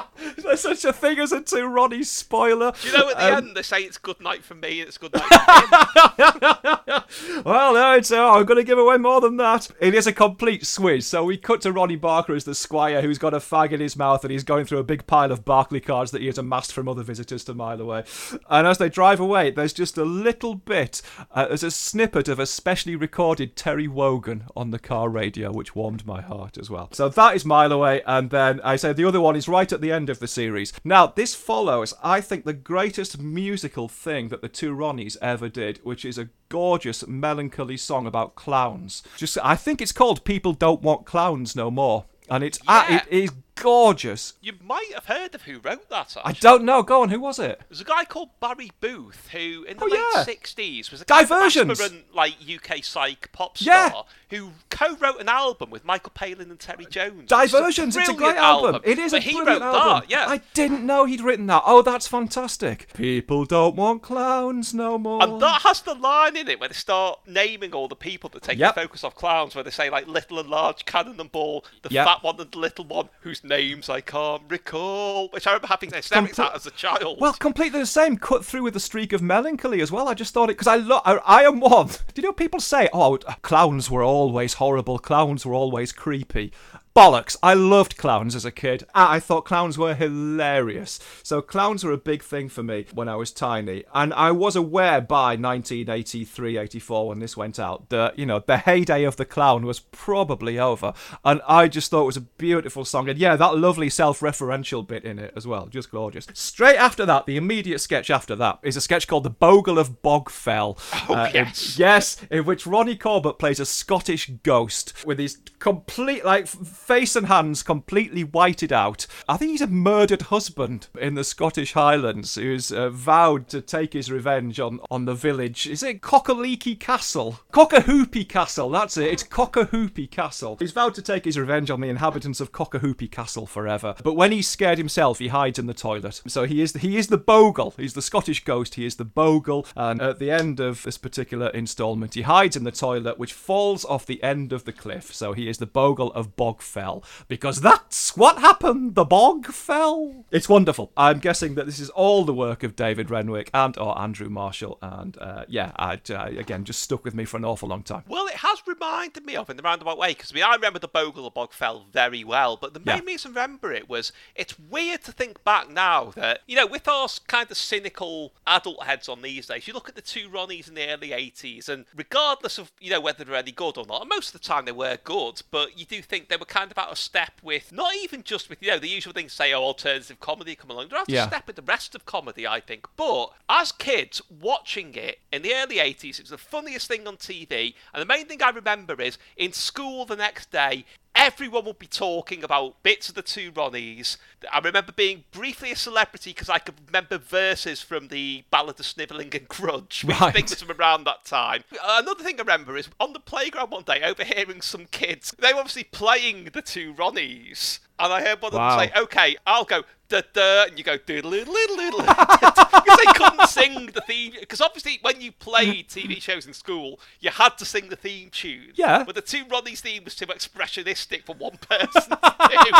Is there such a thing as a two Ronnie spoiler? Do you know at the Um, end they say it's good night for me and it's good night from him? Well, no, it's, uh, I'm going to give away more than that. It is a complete switch. So we cut to Ronnie Barker as the squire who's got a fag in his mouth and he's going through a big pile of Barclay cards that he has amassed from other visitors to Mile Away. And as they drive away, there's just a little bit, uh, there's a snippet of a specially recorded Terry Wogan on the car radio, which warmed my heart as well. So that is Mile Away. And then I say the other one is right at the end of the series. Now, this follows, I think, the greatest musical thing that the two Ronnies ever did, which is a gorgeous, melancholy song about clowns. Just, I think it's called "People Don't Want Clowns No More," and it's ah, Yeah. it is gorgeous. You might have heard of who wrote that. I don't know. Go on. Who was it? There's a guy called Barry Booth who, in the Oh, late yeah. '60s, was a Diversions. aspirant, like UK psych pop Yeah. star who co-wrote an album with Michael Palin and Terry uh, Jones. Diversions. It's a brilliant great album. It is but a brilliant album. that. Yeah. I didn't know he'd written that. Oh, that's fantastic. People don't want clowns no more. And that has the line in it where they start naming all the people that take Yep. the focus off clowns, where they say like little and large, cannon and ball, the Yep. fat one and the little one, whose names I can't recall. Which I remember having hysterics Compl- at as a child. Well, completely the same. Cut through with a streak of melancholy as well. I just thought it because I love. I, I am one. Do you know people say, "Oh, clowns were always horrible. Clowns were always creepy." Bollocks! I loved clowns as a kid. I thought clowns were hilarious. So clowns were a big thing for me when I was tiny, and I was aware by 1983, 84 when this went out that you know the heyday of the clown was probably over, and I just thought it was a beautiful song. And yeah, that lovely self-referential bit in it as well, just gorgeous. Straight after that, the immediate sketch after that is a sketch called "The Bogle of Bogfell." Oh, uh, in- yes. yes, in which Ronnie Corbett plays a Scottish ghost with his complete, like, face and hands completely whited out. I think he's a murdered husband in the Scottish Highlands who's uh, vowed to take his revenge on, on the village. Is it Cockaleaky Castle? Cockahoopy Castle, that's it. It's Cockahoopy Castle. He's vowed to take his revenge on the inhabitants of Cockahoopy Castle forever. But when he's scared himself, he hides in the toilet. So he is he is the bogle. He's the Scottish ghost. He is the bogle. And at the end of this particular installment, he hides in the toilet, which falls off the end of the cliff. So he is the bogle of Bogfell because that's what happened. The bog fell. It's wonderful. I'm guessing that this is all the work of David Renwick and or Andrew Marshall. And uh, yeah, I, I again just stuck with me for an awful long time. Well, it has reminded me of in the roundabout way because I mean I remember the Bogle of Bogfell very well, but the main Yeah. reason I remember it was it's weird to think back now that you know with our kind of cynical adult heads on these days, you look at the two Ronnies in the early '80s, and regardless of you know whether they're any good or not, and most of the time they were good, but you do think they were kind of out of step with not even just with you know the usual things say oh alternative comedy come along, they're out Yeah. of step with the rest of comedy, I think. But as kids watching it in the early 80s, it was the funniest thing on TV. And the main thing I remember is in school the next day, everyone would be talking about bits of the two Ronnies. I remember being briefly a celebrity because I could remember verses from the Ballad of Snivelling and Grudge, which I Right. think was from around that time. Another thing I remember is on the playground one day, overhearing some kids. They were obviously playing the two Ronnies. And I heard one of Wow. them say, okay, I'll go da da, and you go doodle doodle doodle. Because they couldn't sing the theme. Because obviously, when you played TV shows in school, you had to sing the theme tune. Yeah. But the two Ronnie's theme was too expressionistic for one person to do.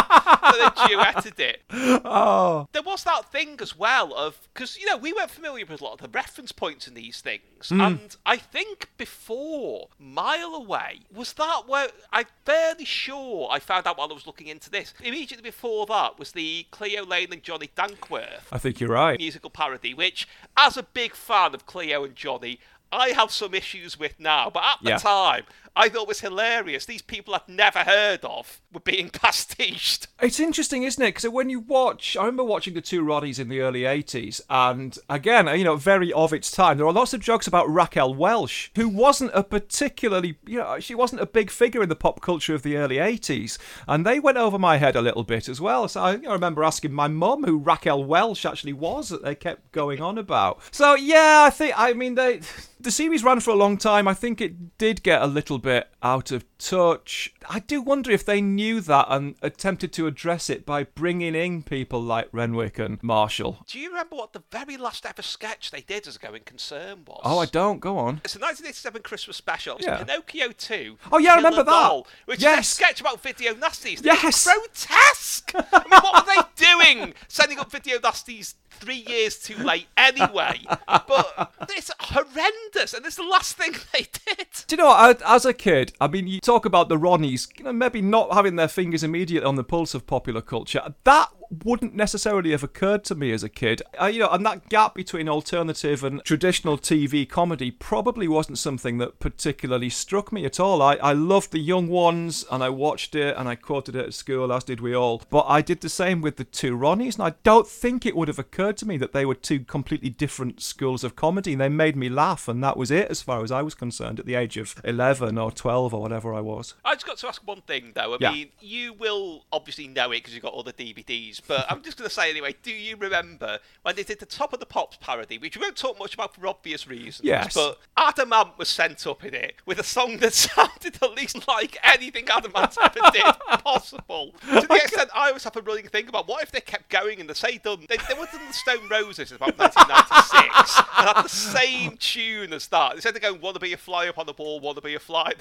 so they duetted it. Oh, There was that thing as well of because you know we weren't familiar with a lot of the reference points in these things, Hmm. and I think before Mile Away was that where I'm fairly sure I found out while I was looking into this. Immediately before that was the Cleo Laine and Johnny Dankworth I think you're right. musical parody, which, as a big fan of Cleo and Johnny, I have some issues with now. But at the Yeah. time, I thought was hilarious. These people I'd never heard of were being pastiched. It's interesting, isn't it? Because when you watch, I remember watching the two Ronnies in the early 80s, and again, you know, very of its time. There are lots of jokes about Raquel Welch, who wasn't a particularly, you know, she wasn't a big figure in the pop culture of the early 80s, and they went over my head a little bit as well. So I, I remember asking my mum who Raquel Welch actually was that they kept going on about. So yeah, I think, I mean, they. The series ran for a long time. I think it did get a little bit out of touch. I do wonder if they knew that and attempted to address it by bringing in people like Renwick and Marshall. Do you remember what the very last ever sketch they did as a going concern was? Oh, I don't. Go on. It's a 1987 Christmas special. It's Yeah. Pinocchio 2. Oh, yeah, I remember that. Doll, which Yes. is a sketch about video nasties. Yes. Grotesque. I mean, what were they doing? Sending up video nasties three years too late anyway. But it's horrendous, and it's the last thing they did. Do you know what? I, as a kid, I mean, you talk about the Ronnies, you know, maybe not having their fingers immediately on the pulse of popular culture. That wouldn't necessarily have occurred to me as a kid. I, you know, and that gap between alternative and traditional TV comedy probably wasn't something that particularly struck me at all. I, I loved the young ones, and I watched it, and I quoted it at school, as did we all. But I did the same with the two Ronnies, and I don't think it would have occurred to me that they were two completely different schools of comedy. They made me laugh, and that was it as far as I was concerned at the age of 11 or 12 or whatever I was. I just got to ask one thing though. I Yeah. mean, you will obviously know it because you've got all the DVDs, but I'm just going to say anyway. Do you remember when they did the Top of the Pops parody, which we won't talk much about for obvious reasons? Yes. But Adam Ant was sent up in it with a song that sounded at least like anything Adam Ant ever did possible. To the extent I always have a running thing about what if they kept going and they say done. They, they were done the Stone Roses in about 1996 and had the same tune as that. Instead of going, want to be a fly upon the ball, want to be a fly,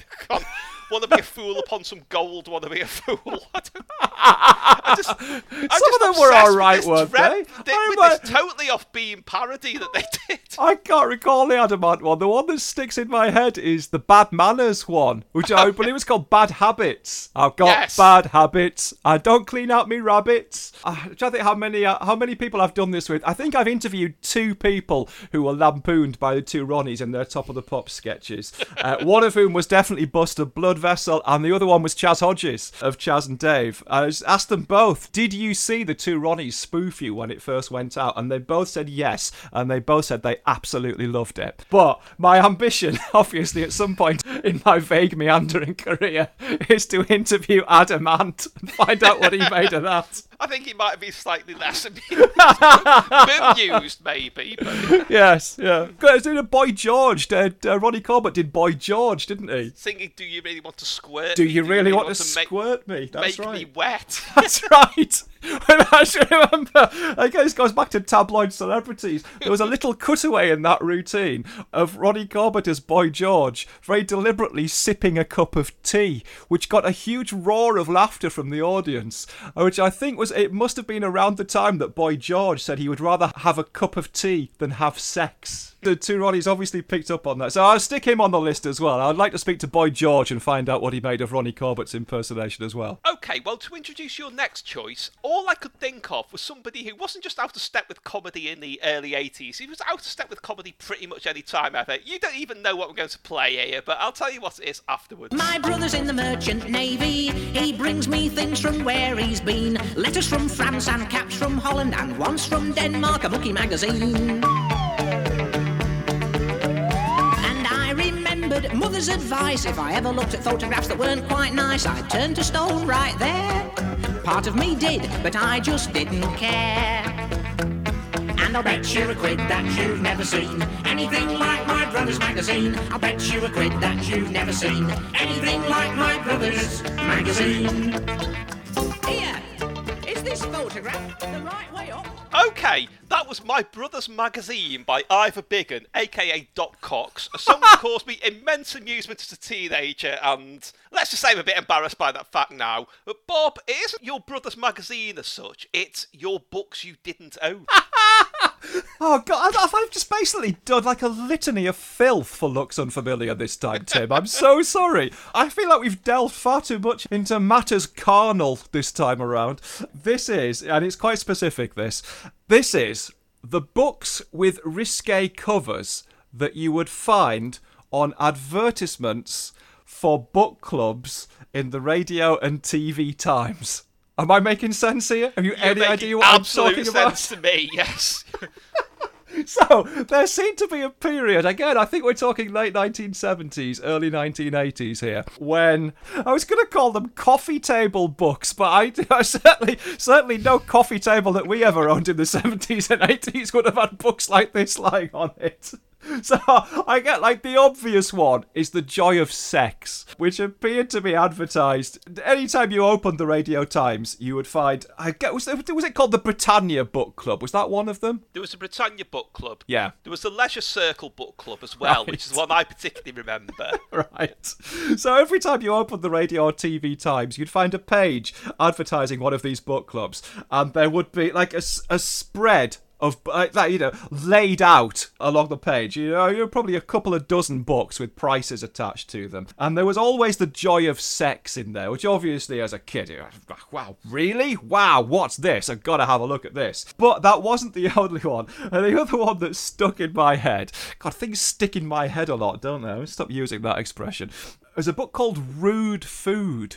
want to be a fool upon some gold, want to be a fool. I don't, I just, I'm Some of them were alright, this weren't they? thi- I this totally off beam parody that they did. I can't recall the Adam Ant one. The one that sticks in my head is the bad manners one, which I believe was called bad habits. I've got Yes. bad habits. I don't clean out me rabbits. Uh, I'm trying to think how many uh, how many people I've done this with. I think I've interviewed two people who were lampooned by the two Ronnies in their top of the pop sketches. Uh, one of whom was definitely Buster Blood Vessel, and the other one was Chas Hodges of Chas and Dave. I asked them both, did you see the two Ronnies spoof you when it first went out? And they both said yes, and they both said they absolutely loved it. But my ambition, obviously, at some point in my vague meandering career, is to interview Adam Ant find out what he made of that. I think it might be slightly less amused, maybe. But Yes, yeah. Because in a Boy George, did, uh, Ronnie Corbett did Boy George, didn't he? singing, "Do you really want to squirt? Do me? you really want to make- squirt me? That's make right. me wet?" That's right. I should remember. I guess goes back to tabloid celebrities. There was a little cutaway in that routine of Ronnie Corbett as Boy George very deliberately sipping a cup of tea, which got a huge roar of laughter from the audience. uh, Which I think was it must have been around the time that Boy George said he would rather have a cup of tea than have sex. The two Ronnies obviously picked up on that, so I'll stick him on the list as well. I'd like to speak to Boy George and find out what he made of Ronnie Corbett's impersonation as well. Okay, well, to introduce your next choice, all I could think of was somebody who wasn't just out of step with comedy in the early 80s, he was out of step with comedy pretty much any time ever. You don't even know what we're going to play here, but I'll tell you what it is afterwards. My brother's in the merchant navy. He brings me things from where he's been. Letters from France and caps from Holland and once from Denmark, a bookie magazine. And I remembered mother's advice. If I ever looked at photographs that weren't quite nice, I'd turn to stone right there. Part of me did, but I just didn't care. And I'll bet you a quid that you've never seen anything like my brother's magazine. I'll bet you a quid that you've never seen anything like my brother's magazine. Here, is photograph the right way up? Okay, that was My Brother's Magazine by Ivor Biggun, aka Doc Cox. A song that caused me immense amusement as a teenager, and let's just say I'm a bit embarrassed by that fact now. But Bob, it isn't your brother's magazine as such, it's your books you didn't own. Oh god, I've, just basically done like a litany of filth for looks unfamiliar this time, Tim. I'm so sorry. I feel like we've delved far too much into matters carnal this time around. This is, and it's quite specific. This, this is the books with risque covers that you would find on advertisements for book clubs in the radio and TV times. Am I making sense here? Have you You're any idea what I'm talking about? sense to me, yes. So there seemed to be a period again. I think we're talking late 1970s, early 1980s here, when I was going to call them coffee table books, but I, I certainly certainly no coffee table that we ever owned in the 70s and 80s would have had books like this lying on it. So I get like the obvious one is the joy of sex, which appeared to be advertised. Anytime you opened the Radio Times, you would find. I get was, it- was it called the Britannia Book Club? Was that one of them? There was the Britannia Book Club. Yeah. There was the Leisure Circle Book Club as well, which is one I particularly remember. right. So every time you opened the radio or TV Times, you'd find a page advertising one of these book clubs, and there would be like a, a spread of like that, you know, laid out along the page. You know, you're probably a couple of dozen books with prices attached to them, and there was always the joy of sex in there, which obviously, as a kid, you're like, wow, really? Wow, what's this? I've got to have a look at this. But that wasn't the only one. And the other one that stuck in my head. God, things stick in my head a lot, don't they? Stop using that expression. There's a book called Rude Food.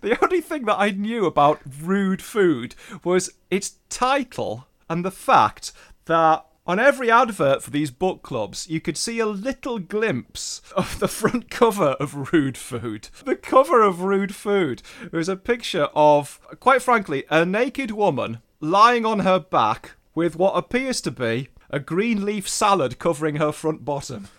The only thing that I knew about rude food was its title and the fact that on every advert for these book clubs, you could see a little glimpse of the front cover of Rude Food. The cover of Rude Food was a picture of, quite frankly, a naked woman lying on her back with what appears to be a green leaf salad covering her front bottom.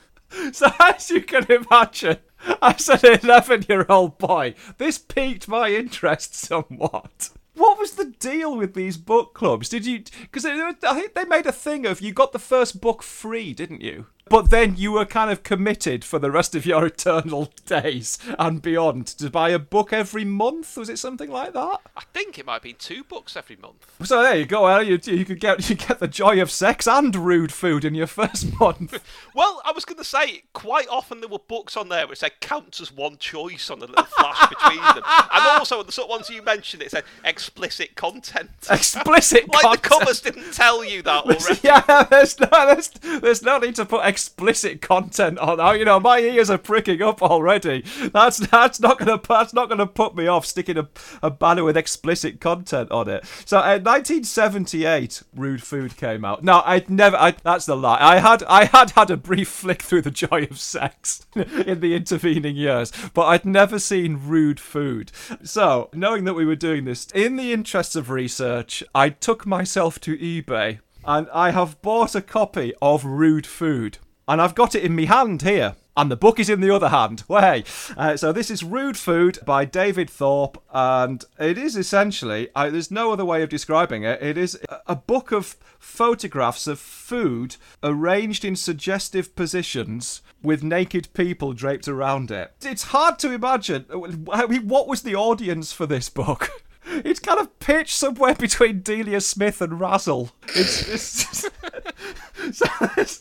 So, as you can imagine, as an 11 year old boy, this piqued my interest somewhat. What was the deal with these book clubs? Did you. Because I think they made a thing of you got the first book free, didn't you? But then you were kind of committed for the rest of your eternal days and beyond to buy a book every month. Was it something like that? I think it might have been two books every month. So there you go. You, you could get you get the joy of sex and rude food in your first month. Well, I was going to say, quite often there were books on there which said counts as one choice on the little flash between them. And also, the sort of ones you mentioned, it said explicit explicit content. Explicit like content. the covers didn't tell you that already. Yeah, there's no, there's, there's no need to put explicit content on. Oh, you know, my ears are pricking up already. That's that's not gonna that's not gonna put me off sticking a, a banner with explicit content on it. So, uh, 1978, Rude Food came out. No, I'd never. I, that's the lie. I had I had had a brief flick through the joy of sex in the intervening years, but I'd never seen Rude Food. So, knowing that we were doing this, in the interests of research, I took myself to eBay and I have bought a copy of Rude Food, and I've got it in my hand here. And the book is in the other hand. Way. Uh, so this is Rude Food by David Thorpe, and it is essentially, I, there's no other way of describing it. It is a- book of photographs of food arranged in suggestive positions with naked people draped around it. It's hard to imagine. I mean, what was the audience for this book? It's kind of pitched somewhere between Delia Smith and Razzle. It's, it's so it's-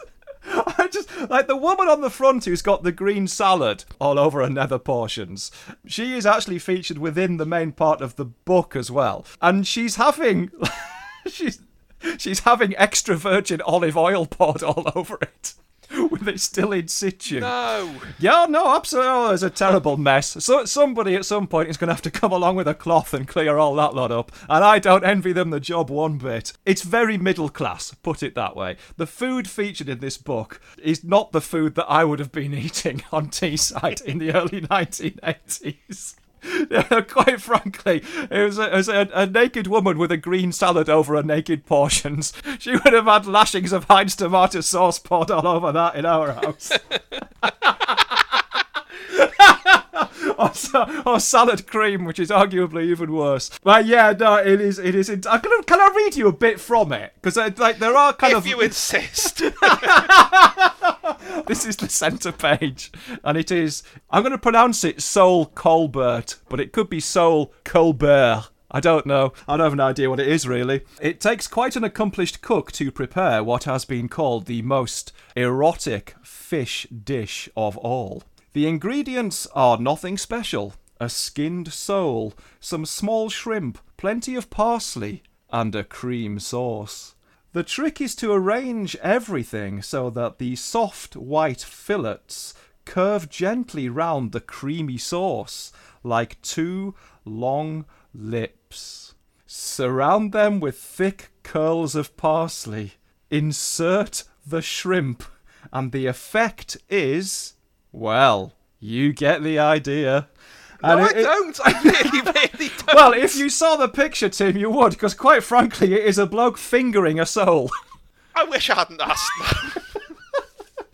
I just like the woman on the front who's got the green salad all over her nether portions. She is actually featured within the main part of the book as well, and she's having she's she's having extra virgin olive oil poured all over it. With it still in situ. No. Yeah, no, absolutely. Oh, it's a terrible mess. So somebody at some point is going to have to come along with a cloth and clear all that lot up, and I don't envy them the job one bit. It's very middle class, put it that way. The food featured in this book is not the food that I would have been eating on Teesside in the early 1980s. Quite frankly, it was, a, it was a, a naked woman with a green salad over her naked portions. She would have had lashings of Heinz tomato sauce poured all over that in our house. or, or salad cream, which is arguably even worse. But yeah, no, it is. It is. It, I can, can I read you a bit from it? Because uh, like there are kind If of If you insist. this is the centre page, and it is. I'm going to pronounce it Sole Colbert, but it could be Sole Colbert. I don't know. I don't have an idea what it is really. It takes quite an accomplished cook to prepare what has been called the most erotic fish dish of all. The ingredients are nothing special a skinned sole, some small shrimp, plenty of parsley, and a cream sauce. The trick is to arrange everything so that the soft white fillets curve gently round the creamy sauce like two long lips. Surround them with thick curls of parsley. Insert the shrimp, and the effect is. Well, you get the idea. no, And I it- it- don't. I really, really don't. well, if you saw the picture, Tim, you would, because quite frankly, it is a bloke fingering a sole. I wish I hadn't asked that.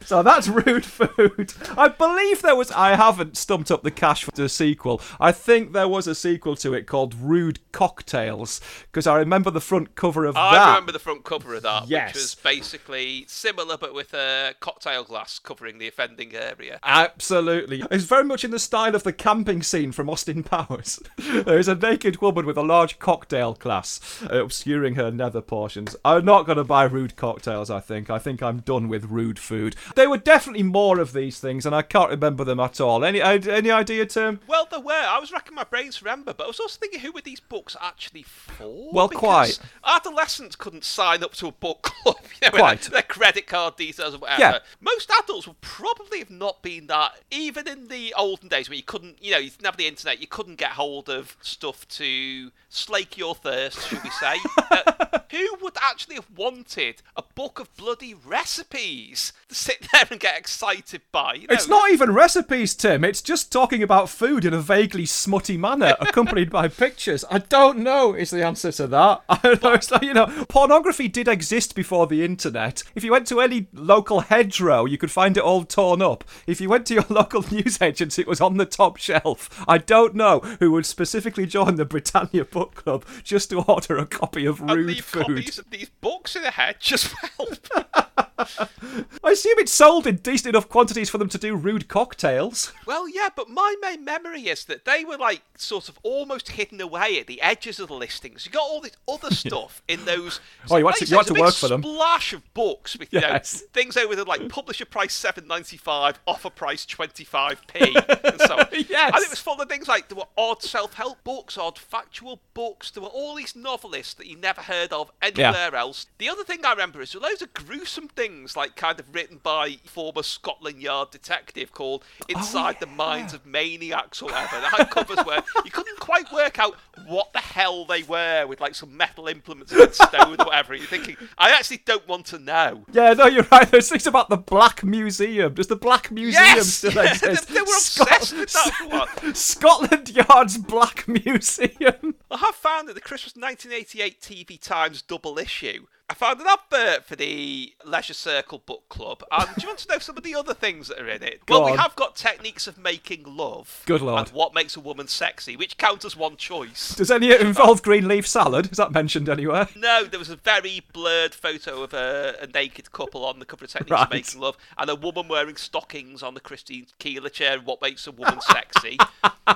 So that's rude food. I believe there was. I haven't stumped up the cash for the sequel. I think there was a sequel to it called Rude Cocktails because I remember the front cover of I that. I remember the front cover of that, Yes. which was basically similar but with a cocktail glass covering the offending area. Absolutely. It's very much in the style of the camping scene from Austin Powers. there is a naked woman with a large cocktail glass uh, obscuring her nether portions. I'm not going to buy rude cocktails, I think. I think I'm done with rude food. There were definitely more of these things, and I can't remember them at all. Any any idea, Tim? Well, there were. I was racking my brains to remember, but I was also thinking who were these books actually for? Well, Because quite. Adolescents couldn't sign up to a book club, you know, Quite. Their, their credit card details or whatever. Yeah. Most adults would probably have not been that. Even in the olden days when you couldn't, you know, you didn't have the internet, you couldn't get hold of stuff to slake your thirst, should we say? uh, who would actually have wanted a book of bloody recipes to sit there and get excited by? You know, It's not even recipes, Tim. It's just talking about food in a vaguely smutty manner, accompanied by pictures. I don't know is the answer to that. I don't know. It's like, you know, pornography did exist before the internet. If you went to any local hedgerow, you could find it all torn up. If you went to your local newsagents, it was on the top shelf. I don't know who would specifically join the Britannia Book Club just to order a copy of and rude leave food. copies of these books in a hedge as well. I assume it's sold in decent enough quantities for them to do rude cocktails. Well, yeah, but my main memory is that they were like sort of almost hidden away at the edges of the listings. You got all this other stuff in those. Oh, you had to- you had it's a to work for them. Splash of books with you Yes. know, things over there like publisher price seven ninety five, offer price twenty five p, and so on. Yes. And it was full of things like there were odd self help books, odd factual books. There were all these novelists that you never heard of anywhere else. The other thing I remember is there were loads of gruesome things, like kind of written by former Scotland Yard detective called Inside the oh, Minds of Maniacs or whatever. That had covers where you couldn't quite work out what the hell they were with like some metal implements and stone or whatever. You're thinking, I actually don't want to know. Yeah, no, you're right. There's things about the Black Museum. Does the Black Museum Yes! still Yeah, exist? they- they were obsessed with that while. Scotland Yard's Black Museum. I have found that the Christmas 1988 TV Times double issue. I found an advert for the Leisure Circle Book Club. And do you want to know some of the other things that are in it? Go well, we have got techniques of making love. Good lord. And what makes a woman sexy, which counts as one choice. Does any involve green leaf salad? Is that mentioned anywhere? No, there was a very blurred photo of a, a naked couple on the cover of Techniques Right. of Making Love and a woman wearing stockings on the Christine Keeler chair What Makes a Woman Sexy.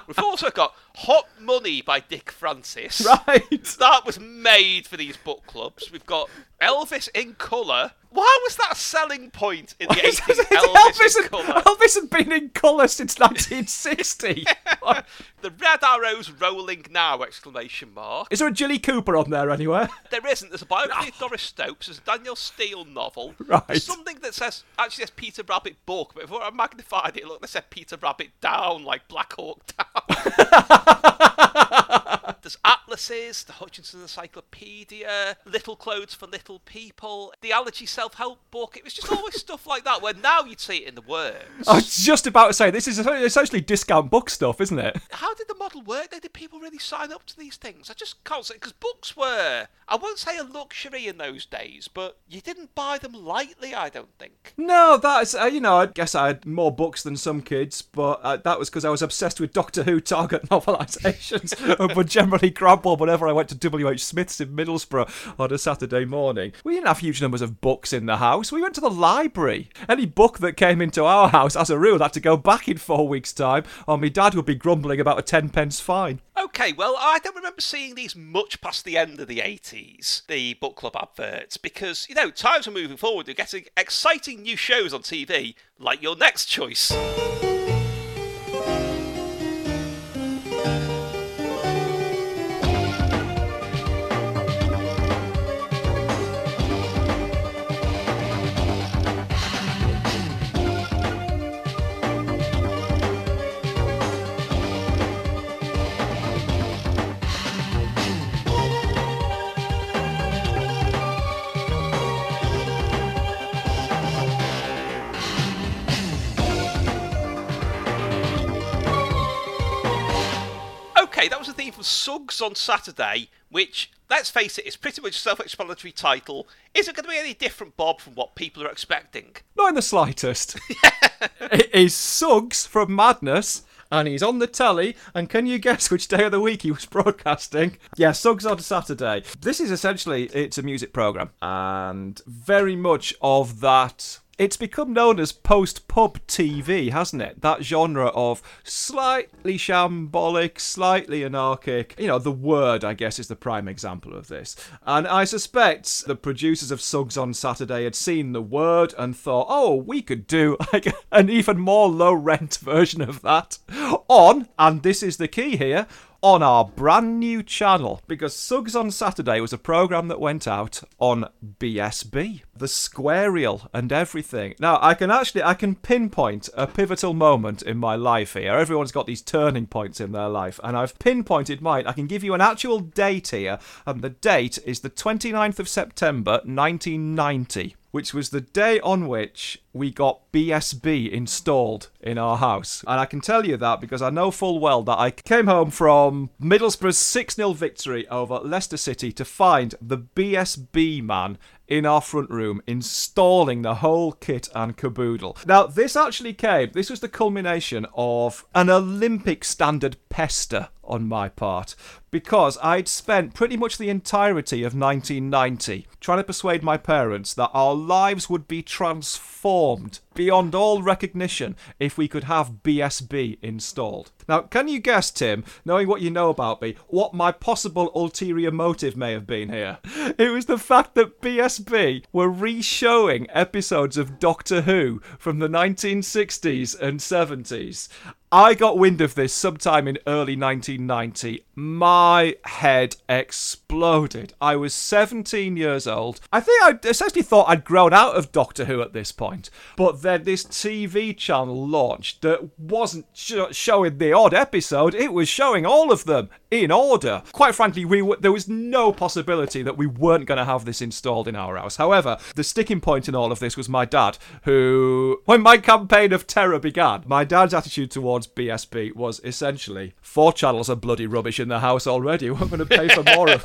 We've also got Hot Money by Dick Francis. Right. That was made for these book clubs. We've got Elvis in colour. Why was that a selling point in the 80s? Elvis, Elvis, in colour. Elvis had been in colour since 1960. The red arrows rolling now! Exclamation mark. Is there a Jilly Cooper on there anywhere? There isn't. There's a biography of Doris Stokes. There's a Danielle Steel novel. Right. There's something that says actually says Peter Rabbit book, but before I magnified it, look, they said Peter Rabbit down, like Black Hawk down. There's atlases, the Hutchinson Encyclopedia, Little Clothes for Little People, the Allergy Self Help book. It was just always stuff like that. Where now you'd see it in the works. I was just about to say, this is essentially discount book stuff, isn't it? How did the model work? Did people really sign up to these things? I just can't say because books were, I won't say a luxury in those days, but you didn't buy them lightly. I don't think. No, that's, uh, you know, I guess I had more books than some kids, but uh, that was because I was obsessed with Doctor Who target novelisations and would generally grab one whenever I went to W.H. Smith's in Middlesbrough on a Saturday morning. We didn't have huge numbers of books in the house. We went to the library. Any book that came into our house, as a rule, had to go back in four weeks' time, or my dad would be grumbling about a ten pence fine. Okay, well, I don't remember seeing these much past the end of the 80s, the book club adverts, because, you know, times are moving forward. You're getting exciting new shows on TV, like your next choice. Suggs on Saturday, which, let's face it, is pretty much a self explanatory title. Is it going to be any different, Bob, from what people are expecting? Not in the slightest. it is Suggs from Madness, and he's on the telly. And can you guess which day of the week he was broadcasting? Yeah, Suggs on Saturday. This is essentially it's a music program, and very much of that. It's become known as post pub TV, hasn't it? That genre of slightly shambolic, slightly anarchic. You know, the word, I guess, is the prime example of this. And I suspect the producers of Suggs on Saturday had seen the word and thought, oh, we could do like an even more low rent version of that on, and this is the key here, on our brand new channel because Suggs on Saturday was a program that went out on BSB, the squarial and everything. Now, I can actually I can pinpoint a pivotal moment in my life here. Everyone's got these turning points in their life and I've pinpointed mine. I can give you an actual date here and the date is the 29th of September 1990 which was the day on which we got BSB installed in our house. And I can tell you that because I know full well that I came home from Middlesbrough's 6 0 victory over Leicester City to find the BSB man in our front room, installing the whole kit and caboodle. Now, this actually came, this was the culmination of an Olympic standard pester on my part because I'd spent pretty much the entirety of 1990 trying to persuade my parents that our lives would be transformed beyond all recognition if we could have BSB installed. Now, can you guess, Tim, knowing what you know about me, what my possible ulterior motive may have been here? It was the fact that BSB were re-showing episodes of Doctor Who from the 1960s and 70s. I got wind of this sometime in early 1990. My head exploded. I was 17 years old. I think I essentially thought I'd grown out of Doctor Who at this point. But then this TV channel launched that wasn't sh- showing the odd episode, it was showing all of them in order. Quite frankly, we w- there was no possibility that we weren't going to have this installed in our house. However, the sticking point in all of this was my dad, who, when my campaign of terror began, my dad's attitude towards BSB was essentially four channels of bloody rubbish in the house already. We're going to pay for more of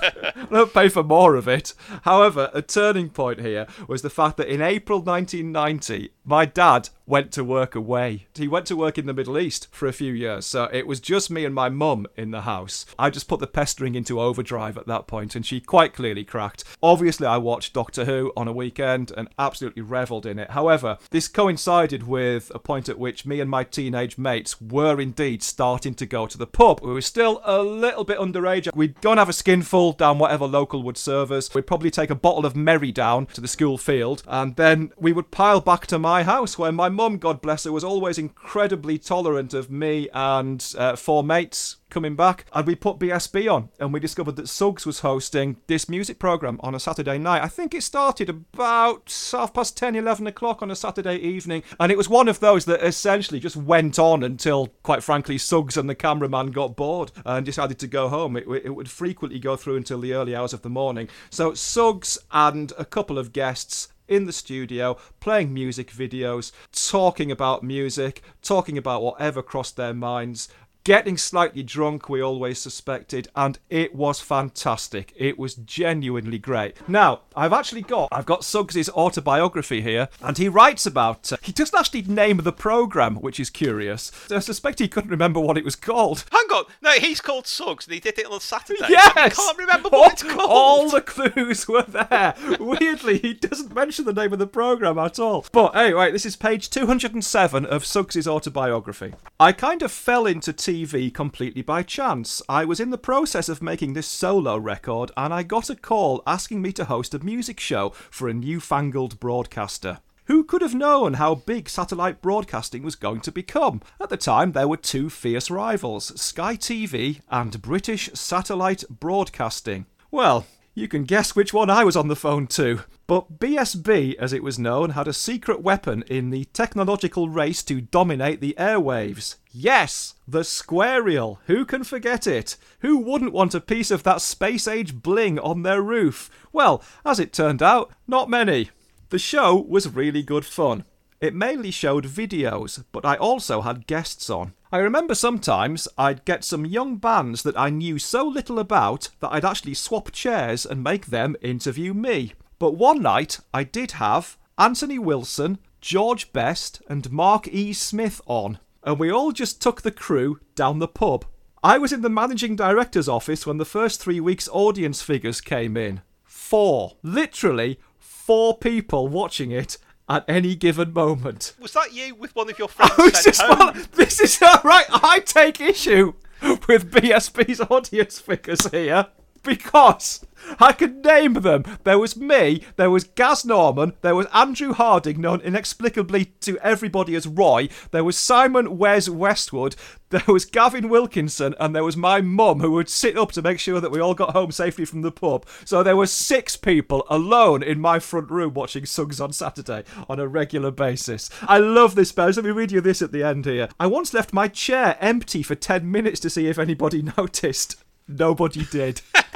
going to pay for more of it. However, a turning point here was the fact that in April 1990, my dad went to work away. He went to work in the Middle East for a few years, so it was just me and my mum in the house. I just put the pestering into overdrive at that point, and she quite clearly cracked. Obviously, I watched Doctor Who on a weekend and absolutely revelled in it. However, this coincided with a point at which me and my teenage mates were indeed starting to go to the pub. We were still a little bit underage. We'd go and have a skinful down whatever local would serve us. We'd probably take a bottle of Merrydown to the school field, and then we would pile back to my house where my mum, God bless her, was always incredibly tolerant of me and uh, four mates coming back and we put BSB on and we discovered that Suggs was hosting this music program on a Saturday night. I think it started about half past 10, 11 o'clock on a Saturday evening and it was one of those that essentially just went on until, quite frankly, Suggs and the cameraman got bored and decided to go home. It, it would frequently go through until the early hours of the morning. So Suggs and a couple of guests in the studio, playing music videos, talking about music, talking about whatever crossed their minds, getting slightly drunk, we always suspected, and it was fantastic. It was genuinely great. Now, I've actually got, I've got Suggs's autobiography here, and he writes about, uh, he doesn't actually name the program, which is curious. I suspect he couldn't remember what it was called. Hang on. No, he's called Suggs and he did it on Saturday. Yes! I can't remember all, what it's called. All the clues were there. Weirdly, he doesn't mention the name of the program at all. But anyway, this is page 207 of Suggs's autobiography. I kind of fell into TV completely by chance. I was in the process of making this solo record and I got a call asking me to host a music show for a newfangled broadcaster. Who could have known how big satellite broadcasting was going to become? At the time, there were two fierce rivals Sky TV and British Satellite Broadcasting. Well, you can guess which one I was on the phone to. But BSB, as it was known, had a secret weapon in the technological race to dominate the airwaves. Yes, the Squarial. Who can forget it? Who wouldn't want a piece of that space age bling on their roof? Well, as it turned out, not many. The show was really good fun. It mainly showed videos, but I also had guests on. I remember sometimes I'd get some young bands that I knew so little about that I'd actually swap chairs and make them interview me. But one night I did have Anthony Wilson, George Best, and Mark E. Smith on, and we all just took the crew down the pub. I was in the managing director's office when the first three weeks' audience figures came in. Four. Literally four people watching it at any given moment. Was that you with one of your friends I was just home? well, this is right. I take issue with BSB's audience figures here because I could name them. There was me, there was Gaz Norman, there was Andrew Harding, known inexplicably to everybody as Roy, there was Simon Wes Westwood, there was Gavin Wilkinson, and there was my mum who would sit up to make sure that we all got home safely from the pub. So there were six people alone in my front room watching Suggs on Saturday on a regular basis. I love this page. Let me read you this at the end here. I once left my chair empty for 10 minutes to see if anybody noticed. Nobody did.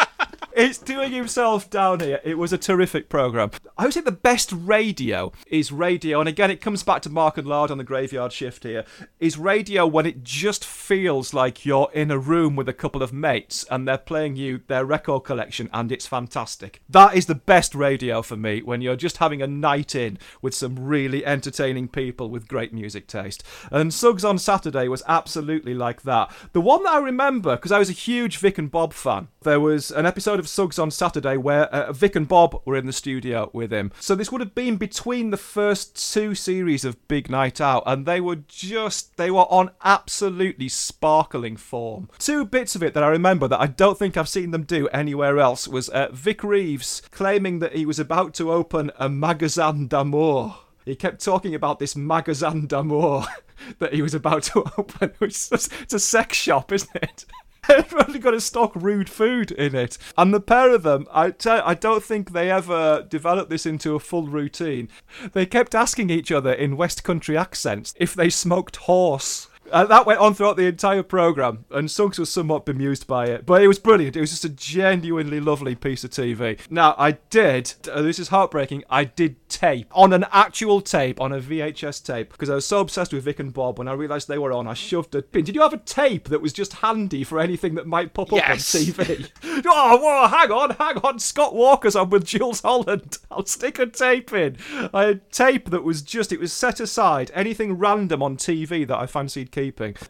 It's doing himself down here. It was a terrific program. I would say the best radio is radio, and again, it comes back to Mark and Lard on the graveyard shift here. Is radio when it just feels like you're in a room with a couple of mates and they're playing you their record collection, and it's fantastic. That is the best radio for me when you're just having a night in with some really entertaining people with great music taste. And Suggs on Saturday was absolutely like that. The one that I remember, because I was a huge Vic and Bob fan, there was an episode of Suggs on Saturday where uh, Vic and Bob were in the studio with him. So this would have been between the first two series of Big Night Out, and they were just, they were on absolutely sparkling form. Two bits of it that I remember that I don't think I've seen them do anywhere else was uh, Vic Reeves claiming that he was about to open a magasin d'amour. He kept talking about this magasin d'amour that he was about to open. Just, it's a sex shop, isn't it? They've only got to stock rude food in it. And the pair of them, I tell, I don't think they ever developed this into a full routine. They kept asking each other in West Country accents if they smoked horse. Uh, that went on throughout the entire program, and Suggs was somewhat bemused by it. But it was brilliant. It was just a genuinely lovely piece of TV. Now, I did, uh, this is heartbreaking, I did tape, on an actual tape, on a VHS tape, because I was so obsessed with Vic and Bob when I realised they were on, I shoved a pin. Did you have a tape that was just handy for anything that might pop up Yes. on TV? oh, whoa, hang on, hang on. Scott Walker's on with Jools Holland. I'll stick a tape in. I had tape that was just, it was set aside. Anything random on TV that I fancied keeping.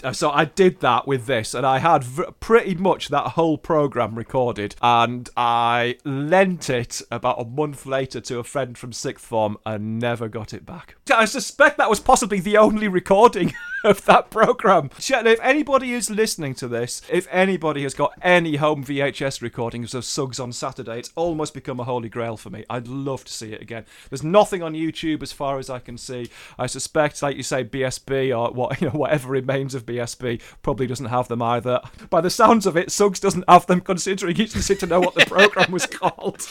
Uh, So I did that with this, and I had v- pretty much that whole program recorded, and I lent it about a month later to a friend from sixth form and never got it back. I suspect that was possibly the only recording of that program. If anybody is listening to this, if anybody has got any home VHS recordings of Suggs on Saturday, it's almost become a holy grail for me. I'd love to see it again. There's nothing on YouTube as far as I can see. I suspect, like you say, BSB or what you know, whatever remains of BSB probably doesn't have them either. By the sounds of it, Suggs doesn't have them, considering he doesn't seem to know what the program was called.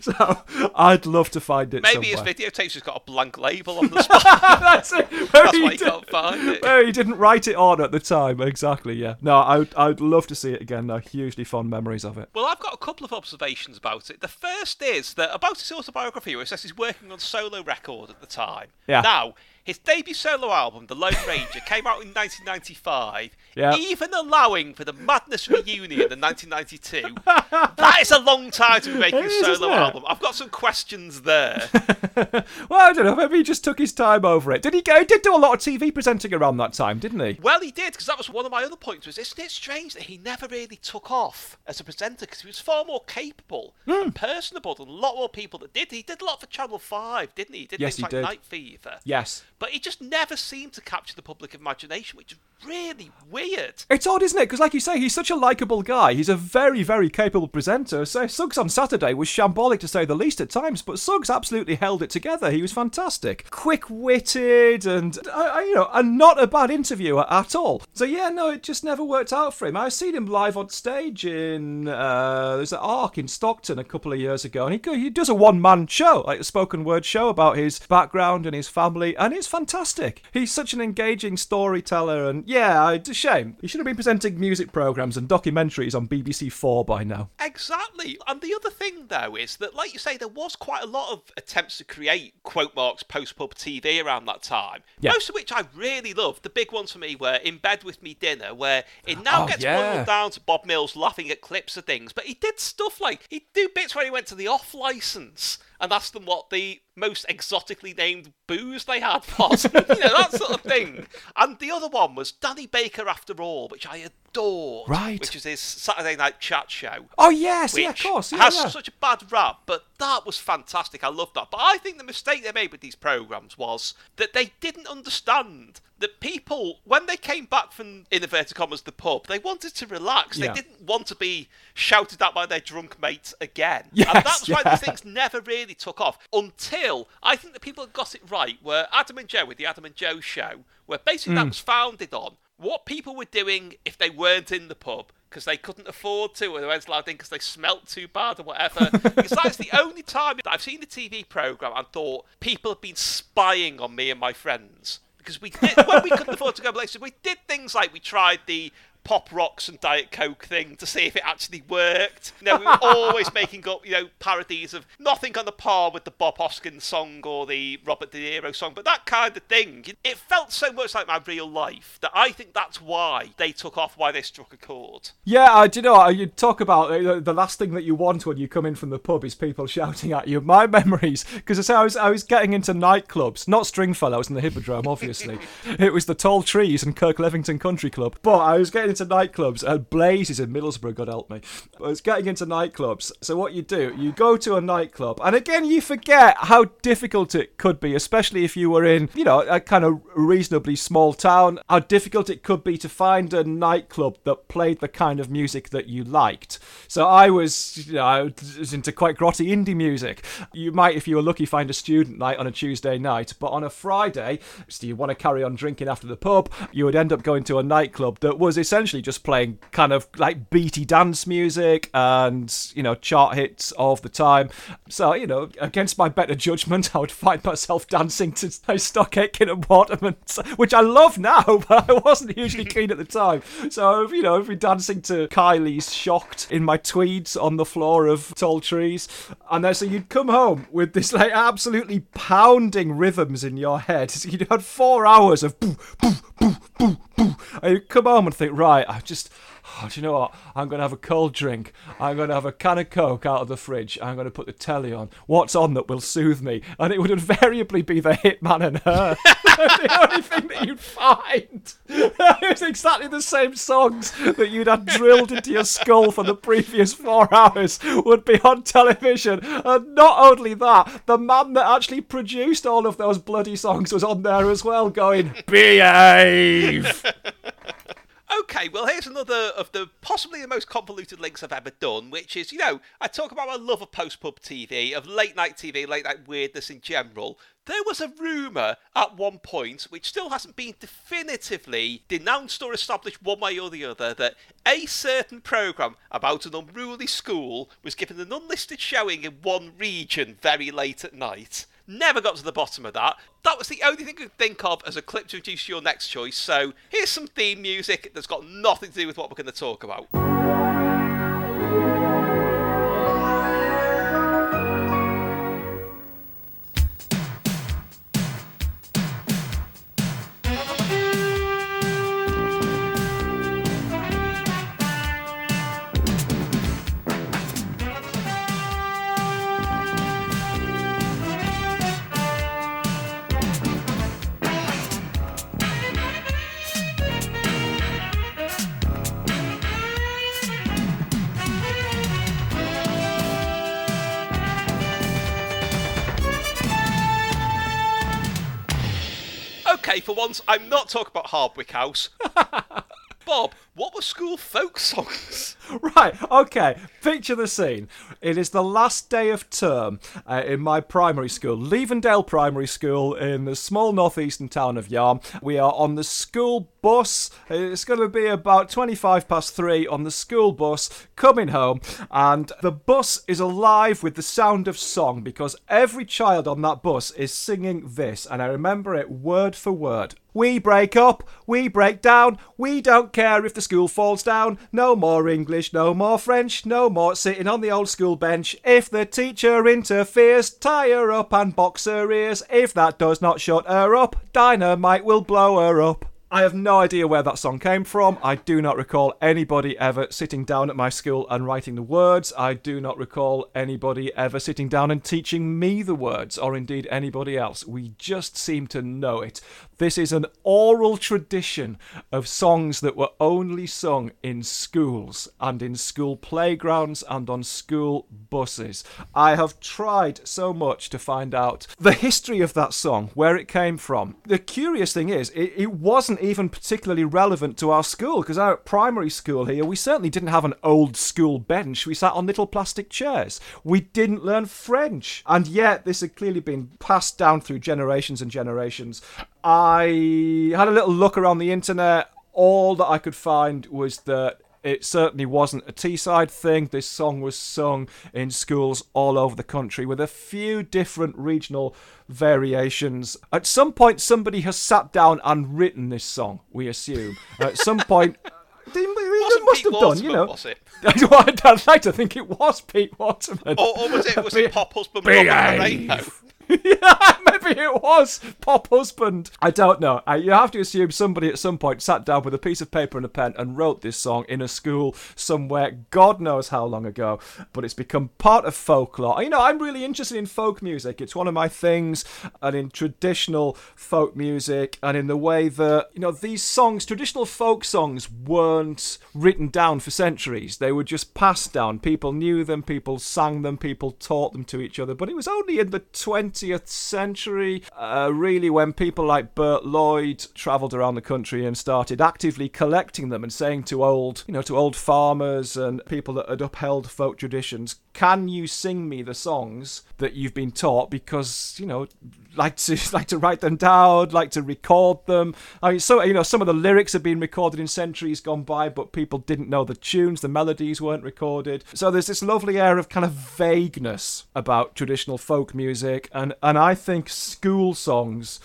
So I'd love to find it. Maybe his somewhere. videotape's just got a blank label on the spot. That's it. Where That's why you did- can't find it. where he didn't write it on at the time. Exactly. Yeah. No, I'd I'd love to see it again. No, hugely fond memories of it. Well, I've got a couple of observations about it. The first is that about his autobiography, where it says he's working on solo record at the time. Yeah. Now, his debut solo album, The Lone Ranger, came out in 1995. Yeah. Even allowing for the Madness reunion in 1992, that is a long time to be making It a is, solo album. I've got some questions there. Well, I don't know. Maybe he just took his time over it. Did he go? He did do a lot of TV presenting around that time, didn't he? Well, he did, because that was one of my other points. Was isn't it strange that he never really took off as a presenter? Because he was far more capable Hmm. and personable than a lot more people that did. He did a lot for Channel Five, didn't he? He did Yes, he like did. Night Fever. Yes. But he just never seemed to capture the public imagination, which is really weird. It's odd, isn't it? Because, like you say, he's such a likable guy. He's a very, very capable presenter. So, Suggs on Saturday was shambolic to say the least at times, but Suggs absolutely held it together. He was fantastic, quick-witted, and uh, uh, you know, and not a bad interviewer at all. So, yeah, no, it just never worked out for him. I've seen him live on stage in uh, there's an Arc in Stockton a couple of years ago, and he he does a one-man show, like a spoken word show about his background and his family, and it's fantastic. He's such an engaging storyteller, and yeah, it's a shame. He should have been presenting music programs and documentaries on BBC Four by now. Exactly. And the other thing, though, is that, like you say, there was quite a lot of attempts to create quote marks post pub TV around that time. Yeah. Most of which I really loved. The big ones for me were In Bed With Me Dinner, where it now Oh, gets yeah. boiled down to Bob Mills laughing at clips of things. But he did stuff like, he'd do bits where he went to the off license and asked them what the most exotically named booze they had was. you know, that sort of thing. And the other one was Danny Baker After All, which I adore. Right. Which is his Saturday night chat show Oh yes, yeah, of course, yeah, has yeah. such a bad rap, but that was fantastic. I loved that. But I think the mistake they made with these programs was that they didn't understand that people, when they came back from in inverted commas the pub, they wanted to relax. Yeah. They didn't want to be shouted at by their drunk mates again. Yes, and that's why these things never really took off until I think the people that got it right were Adam and Joe with the Adam and Joe show, where basically Hmm. that was founded on what people were doing if they weren't in the pub because they couldn't afford to or they weren't allowed in because they smelt too bad or whatever. because that's the only time that I've seen the TV programme and thought people have been spying on me and my friends. Because we did, when we couldn't afford to go places, we did things like we tried the pop rocks and Diet Coke thing to see if it actually worked. You know, we were always making up, you know, parodies of nothing on the par with the Bob Hoskins song or the Robert De Niro song, but that kind of thing. It felt so much like my real life that I think that's why they took off, why they struck a chord. Yeah, I do you know what, you talk about uh, the last thing that you want when you come in from the pub is people shouting at you. My memories, because I say I was I was getting into nightclubs, not Stringfellows in the Hippodrome, obviously. it was the Tall Trees and Kirk Levington Country Club. But I was getting into nightclubs and Blazes in Middlesbrough, God help me. I was getting into nightclubs. So what you do, you go to a nightclub, and again you forget how difficult it could be, especially if you were in, you know, a kind of reasonably small town, how difficult it could be to find a nightclub that played the kind of music that you liked. So I was, you know, I was into quite grotty indie music. You might, if you were lucky, find a student night on a Tuesday night, but on a Friday, so you want to carry on drinking after the pub, you would end up going to a nightclub that was essentially just playing kind of like beaty dance music and, you know, chart hits of the time. So, you know, against my better judgment, I would find myself dancing to Stock Aitken and Waterman, which I love now, but I wasn't hugely keen at the time. So, you know, I'd be dancing to Kylie's Shocked in my tweeds on the floor of Tall Trees. And then so you'd come home with this like absolutely pounding rhythms in your head. You'd had four hours of boo, boo, boo, boo, boo. And you'd come home and think, right, I just oh, do you know what? I'm going to have a cold drink. I'm going to have a can of Coke out of the fridge. I'm going to put the telly on. What's on that will soothe me? And it would invariably be the Hitman and her. the only thing that you'd find. it's exactly the same songs that you'd had drilled into your skull for the previous four hours would be on television. And not only that, the man that actually produced all of those bloody songs was on there as well, going, Behave! Okay, well, here's another of the possibly the most convoluted links I've ever done, which is, you know, I talk about my love of post pub TV, of late night TV, late night weirdness in general. There was a rumour at one point, which still hasn't been definitively denounced or established one way or the other, that a certain programme about an unruly school was given an unlisted showing in one region very late at night. Never got to the bottom of that. That was the only thing I could think of as a clip to introduce your next choice. So here's some theme music that's got nothing to do with what we're going to talk about. Okay, for once, I'm not talking about Hardwick House. Bob, what were school folk songs? Right, okay. Picture the scene. It is the last day of term uh, in my primary school, Levendale Primary School in the small northeastern town of Yarm. We are on the school bus. It's going to be about 25 past three on the school bus coming home, and the bus is alive with the sound of song because every child on that bus is singing this, and I remember it word for word. We break up, we break down, we don't care if the school falls down. No more English, no more French, no more sitting on the old school bench. If the teacher interferes, tie her up and box her ears. If that does not shut her up, dynamite will blow her up. I have no idea where that song came from. I do not recall anybody ever sitting down at my school and writing the words. I do not recall anybody ever sitting down and teaching me the words, or indeed anybody else. We just seem to know it. This is an oral tradition of songs that were only sung in schools and in school playgrounds and on school buses. I have tried so much to find out the history of that song, where it came from. The curious thing is, it, it wasn't even particularly relevant to our school because our primary school here, we certainly didn't have an old school bench. We sat on little plastic chairs. We didn't learn French. And yet, this had clearly been passed down through generations and generations. I had a little look around the internet. All that I could find was that it certainly wasn't a Teesside thing. This song was sung in schools all over the country with a few different regional variations. At some point, somebody has sat down and written this song, we assume. At some point, they, they must Pete have Waterman, done, you know. was it? I'd like to think it was Pete Waterman. Or, or was it was it Pop Husband Robin the Rainbow? yeah, maybe it was Pop Husband. I don't know. I, you have to assume somebody at some point sat down with a piece of paper and a pen and wrote this song in a school somewhere, God knows how long ago. But it's become part of folklore. You know, I'm really interested in folk music. It's one of my things, and in traditional folk music, and in the way that you know these songs, traditional folk songs, weren't written down for centuries. They were just passed down. People knew them. People sang them. People taught them to each other. But it was only in the 20th century, uh, really, when people like Bert Lloyd travelled around the country and started actively collecting them and saying to old, you know, to old farmers and people that had upheld folk traditions, "Can you sing me the songs that you've been taught?" Because you know, like to like to write them down, like to record them. I mean, so you know, some of the lyrics have been recorded in centuries gone by, but people didn't know the tunes, the melodies weren't recorded. So there's this lovely air of kind of vagueness about traditional folk music, and and I think school songs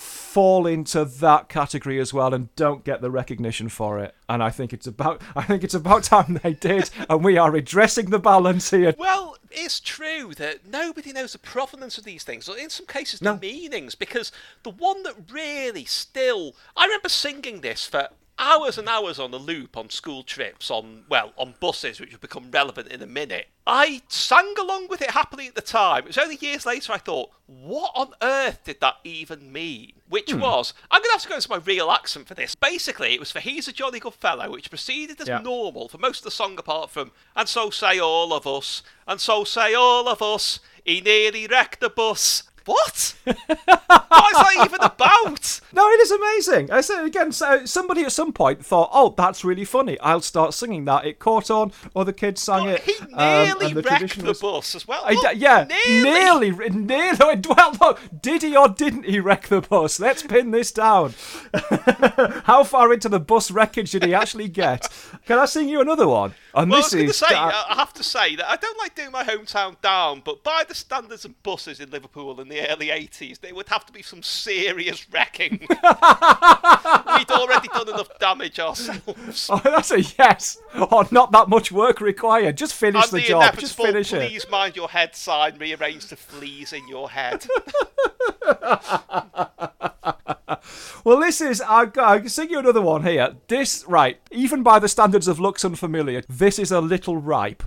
fall into that category as well and don't get the recognition for it and i think it's about i think it's about time they did and we are redressing the balance here Well, it's true that nobody knows the provenance of these things, or in some cases, No. the meanings, because the one that really still. I remember singing this for hours and hours on the loop on school trips, on, well, on buses, which will become relevant in a minute. I sang along with it happily at the time. It was only years later I thought, what on earth did that even mean? Which Hmm. was, I'm going to have to go into my real accent for this. Basically, it was for He's a Jolly Good Fellow, which proceeded as Yeah. normal for most of the song apart from And so say all of us, and so say all of us, he nearly wrecked the bus. What? what is that even about? No, it is amazing. I say again, so somebody at some point thought, "Oh, that's really funny. I'll start singing that." It caught on. Other kids sang But it. he um, nearly and the wrecked the was- bus as well. Look, d- yeah, nearly. nearly, nearly. Well, no, did he or didn't he wreck the bus? Let's pin this down. How far into the bus wreckage did he actually get? Can I sing you another one? And Well, I this was is say, I I have to say that I don't like doing my hometown down, but by the standards of buses in Liverpool in the early 80s, there would have to be some serious wrecking. We'd already done enough damage ourselves. Oh, that's a yes. Or not that much work required. Just finish and the, the, job. Just finish it. please mind your head sign Rearrange the fleas in your head. Well, this is. I, I can sing you another one here. This, right, even by the standards of looks Unfamiliar, this is a little ripe.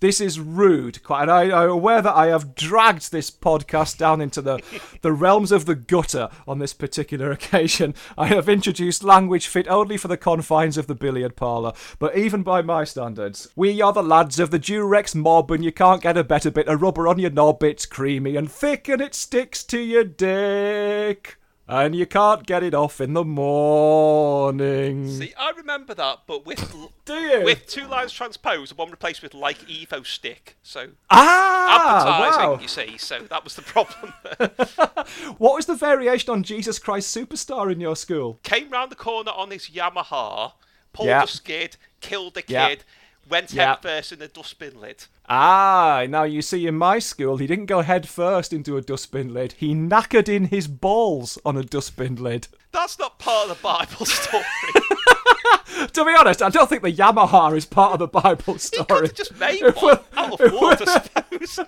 This is rude, quite, and I, I'm aware that I have dragged this podcast down into the, the realms of the gutter on this particular occasion. I have introduced language fit only for the confines of the billiard parlour, but even by my standards, we are the lads of the Durex mob, and you can't get a better bit of rubber on your knob. It's creamy and thick, and it sticks to your dick and you can't get it off in the morning. See, I remember that, but with Do you? with two lines transposed one replaced with like Evo-Stik. So ah, advertising, wow. you see. So that was the problem. What was the variation on Jesus Christ Superstar in your school? Came round the corner on his Yamaha, pulled a skid, killed a Yeah. kid, went Yeah. head first in the dustbin lid. Ah, now you see, in my school, he didn't go head first into a dustbin lid. He knackered in his balls on a dustbin lid. That's not part of the Bible story. To be honest, I don't think the Yamaha is part of the Bible story. just made If one we're- out of I suppose.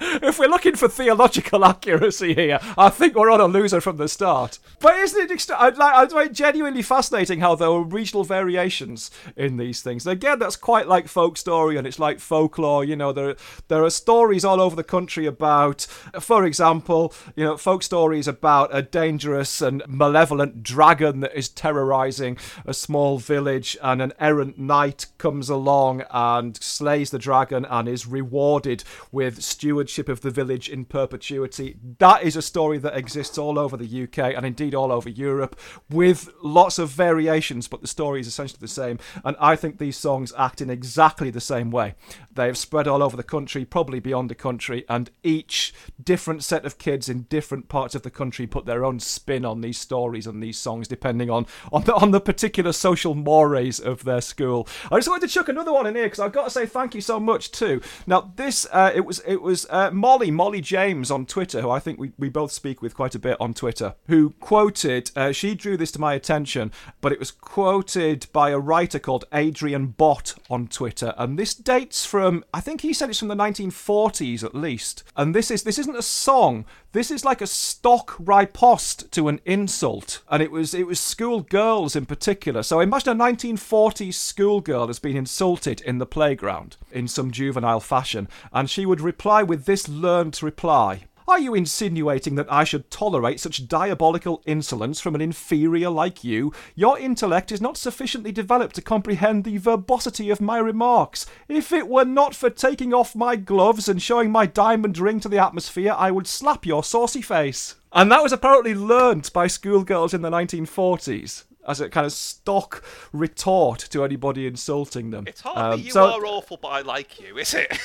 if we're looking for theological accuracy here, I think we're on a loser from the start. But isn't it I'd like, I'd genuinely fascinating how there are regional variations in these things? Again, that's quite like folk story and it's like folklore. You know, there there are stories all over the country about, for example, you know, folk stories about a dangerous and malevolent dragon that is terrorizing a small village, and an errant knight comes along and slays the dragon and is rewarded with stewardship of the village in perpetuity. That is a story that exists all over the UK and indeed all over Europe with lots of variations, but the story is essentially the same. And I think these songs act in exactly the same way. They have spread all over the country, probably beyond the country, and each different set of kids in different parts of the country put their own spin on these stories and these songs, depending on on the, on the particular social mores mores of their school. I just wanted to chuck another one in here because I've got to say thank you so much too. Now this uh, it was it was uh, Molly Molly James on Twitter, who I think we, we both speak with quite a bit on Twitter, who quoted. Uh, she drew this to my attention, but it was quoted by a writer called Adrian Bott on Twitter, and this dates from I think he said it's from the 1940s at least. And this is this isn't a song. This is like a stock riposte to an insult, and it was it was school girls in particular. So imagine a 1940s schoolgirl has been insulted in the playground in some juvenile fashion, and she would reply with this learnt reply. Are you insinuating that I should tolerate such diabolical insolence from an inferior like you? Your intellect is not sufficiently developed to comprehend the verbosity of my remarks. If it were not for taking off my gloves and showing my diamond ring to the atmosphere, I would slap your saucy face. And that was apparently learnt by schoolgirls in the 1940s. As a kind of stock retort to anybody insulting them. It's hardly Um, you so- are awful, but I like you, is it?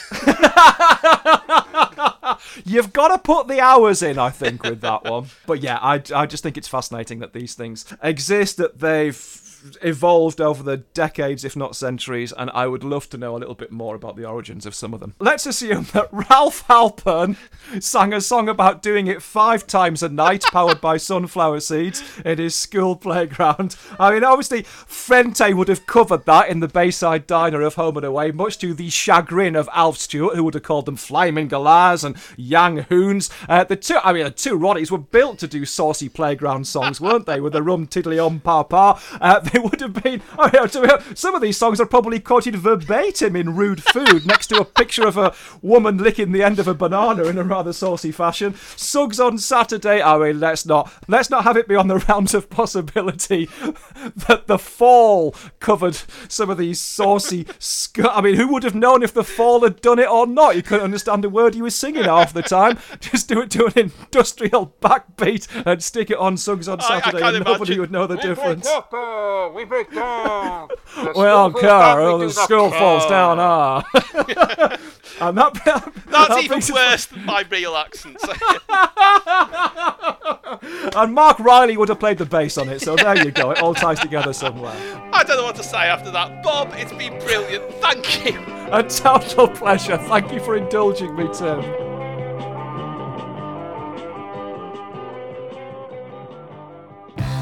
You've got to put the hours in, I think, with that one. But yeah, I, I just think it's fascinating that these things exist, that they've evolved over the decades, if not centuries, and I would love to know a little bit more about the origins of some of them. Let's assume that Ralph Halpern sang a song about doing it five times a night, powered by sunflower seeds, in his school playground. I mean, obviously, Frente would have covered that in the Bayside Diner of Home and Away, much to the chagrin of Alf Stewart, who would have called them Flaming Galahs and Yang Hoons. Uh, the two, I mean, the two Ronnies were built to do saucy playground songs, weren't they? With the rum tiddly um pa pa. Uh, they would have been. Oh, yeah, to be honest, some of these songs are probably quoted verbatim in Rude Food, next to a picture of a woman licking the end of a banana in a rather saucy fashion. Suggs on Saturday. I mean, let's not let's not have it be on the realms of possibility that the Fall covered some of these saucy. Sc- I mean, who would have known if the Fall had done it or not? You couldn't understand a word he was singing half the time. Just do it to an industrial backbeat and stick it on Suggs on I- I Saturday, can't and nobody imagine. would know the difference. uh, we break down. Well, car, oh, the skull falls down. Ah, and that, That's that even worse than my real accent. And Mark Riley would have played the bass on it, so there you go. It all ties together somewhere. I don't know what to say after that. Bob, it's been brilliant. Thank you. A total pleasure. Thank you for indulging me, Tim.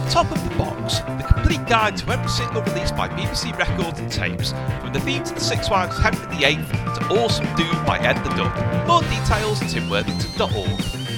Top of the Box, the complete guide to every single release by BBC Records and Tapes, from the theme to the Six Wives Henry VIII to Awesome Doom by Ed the Duck. More details at timworthington.org.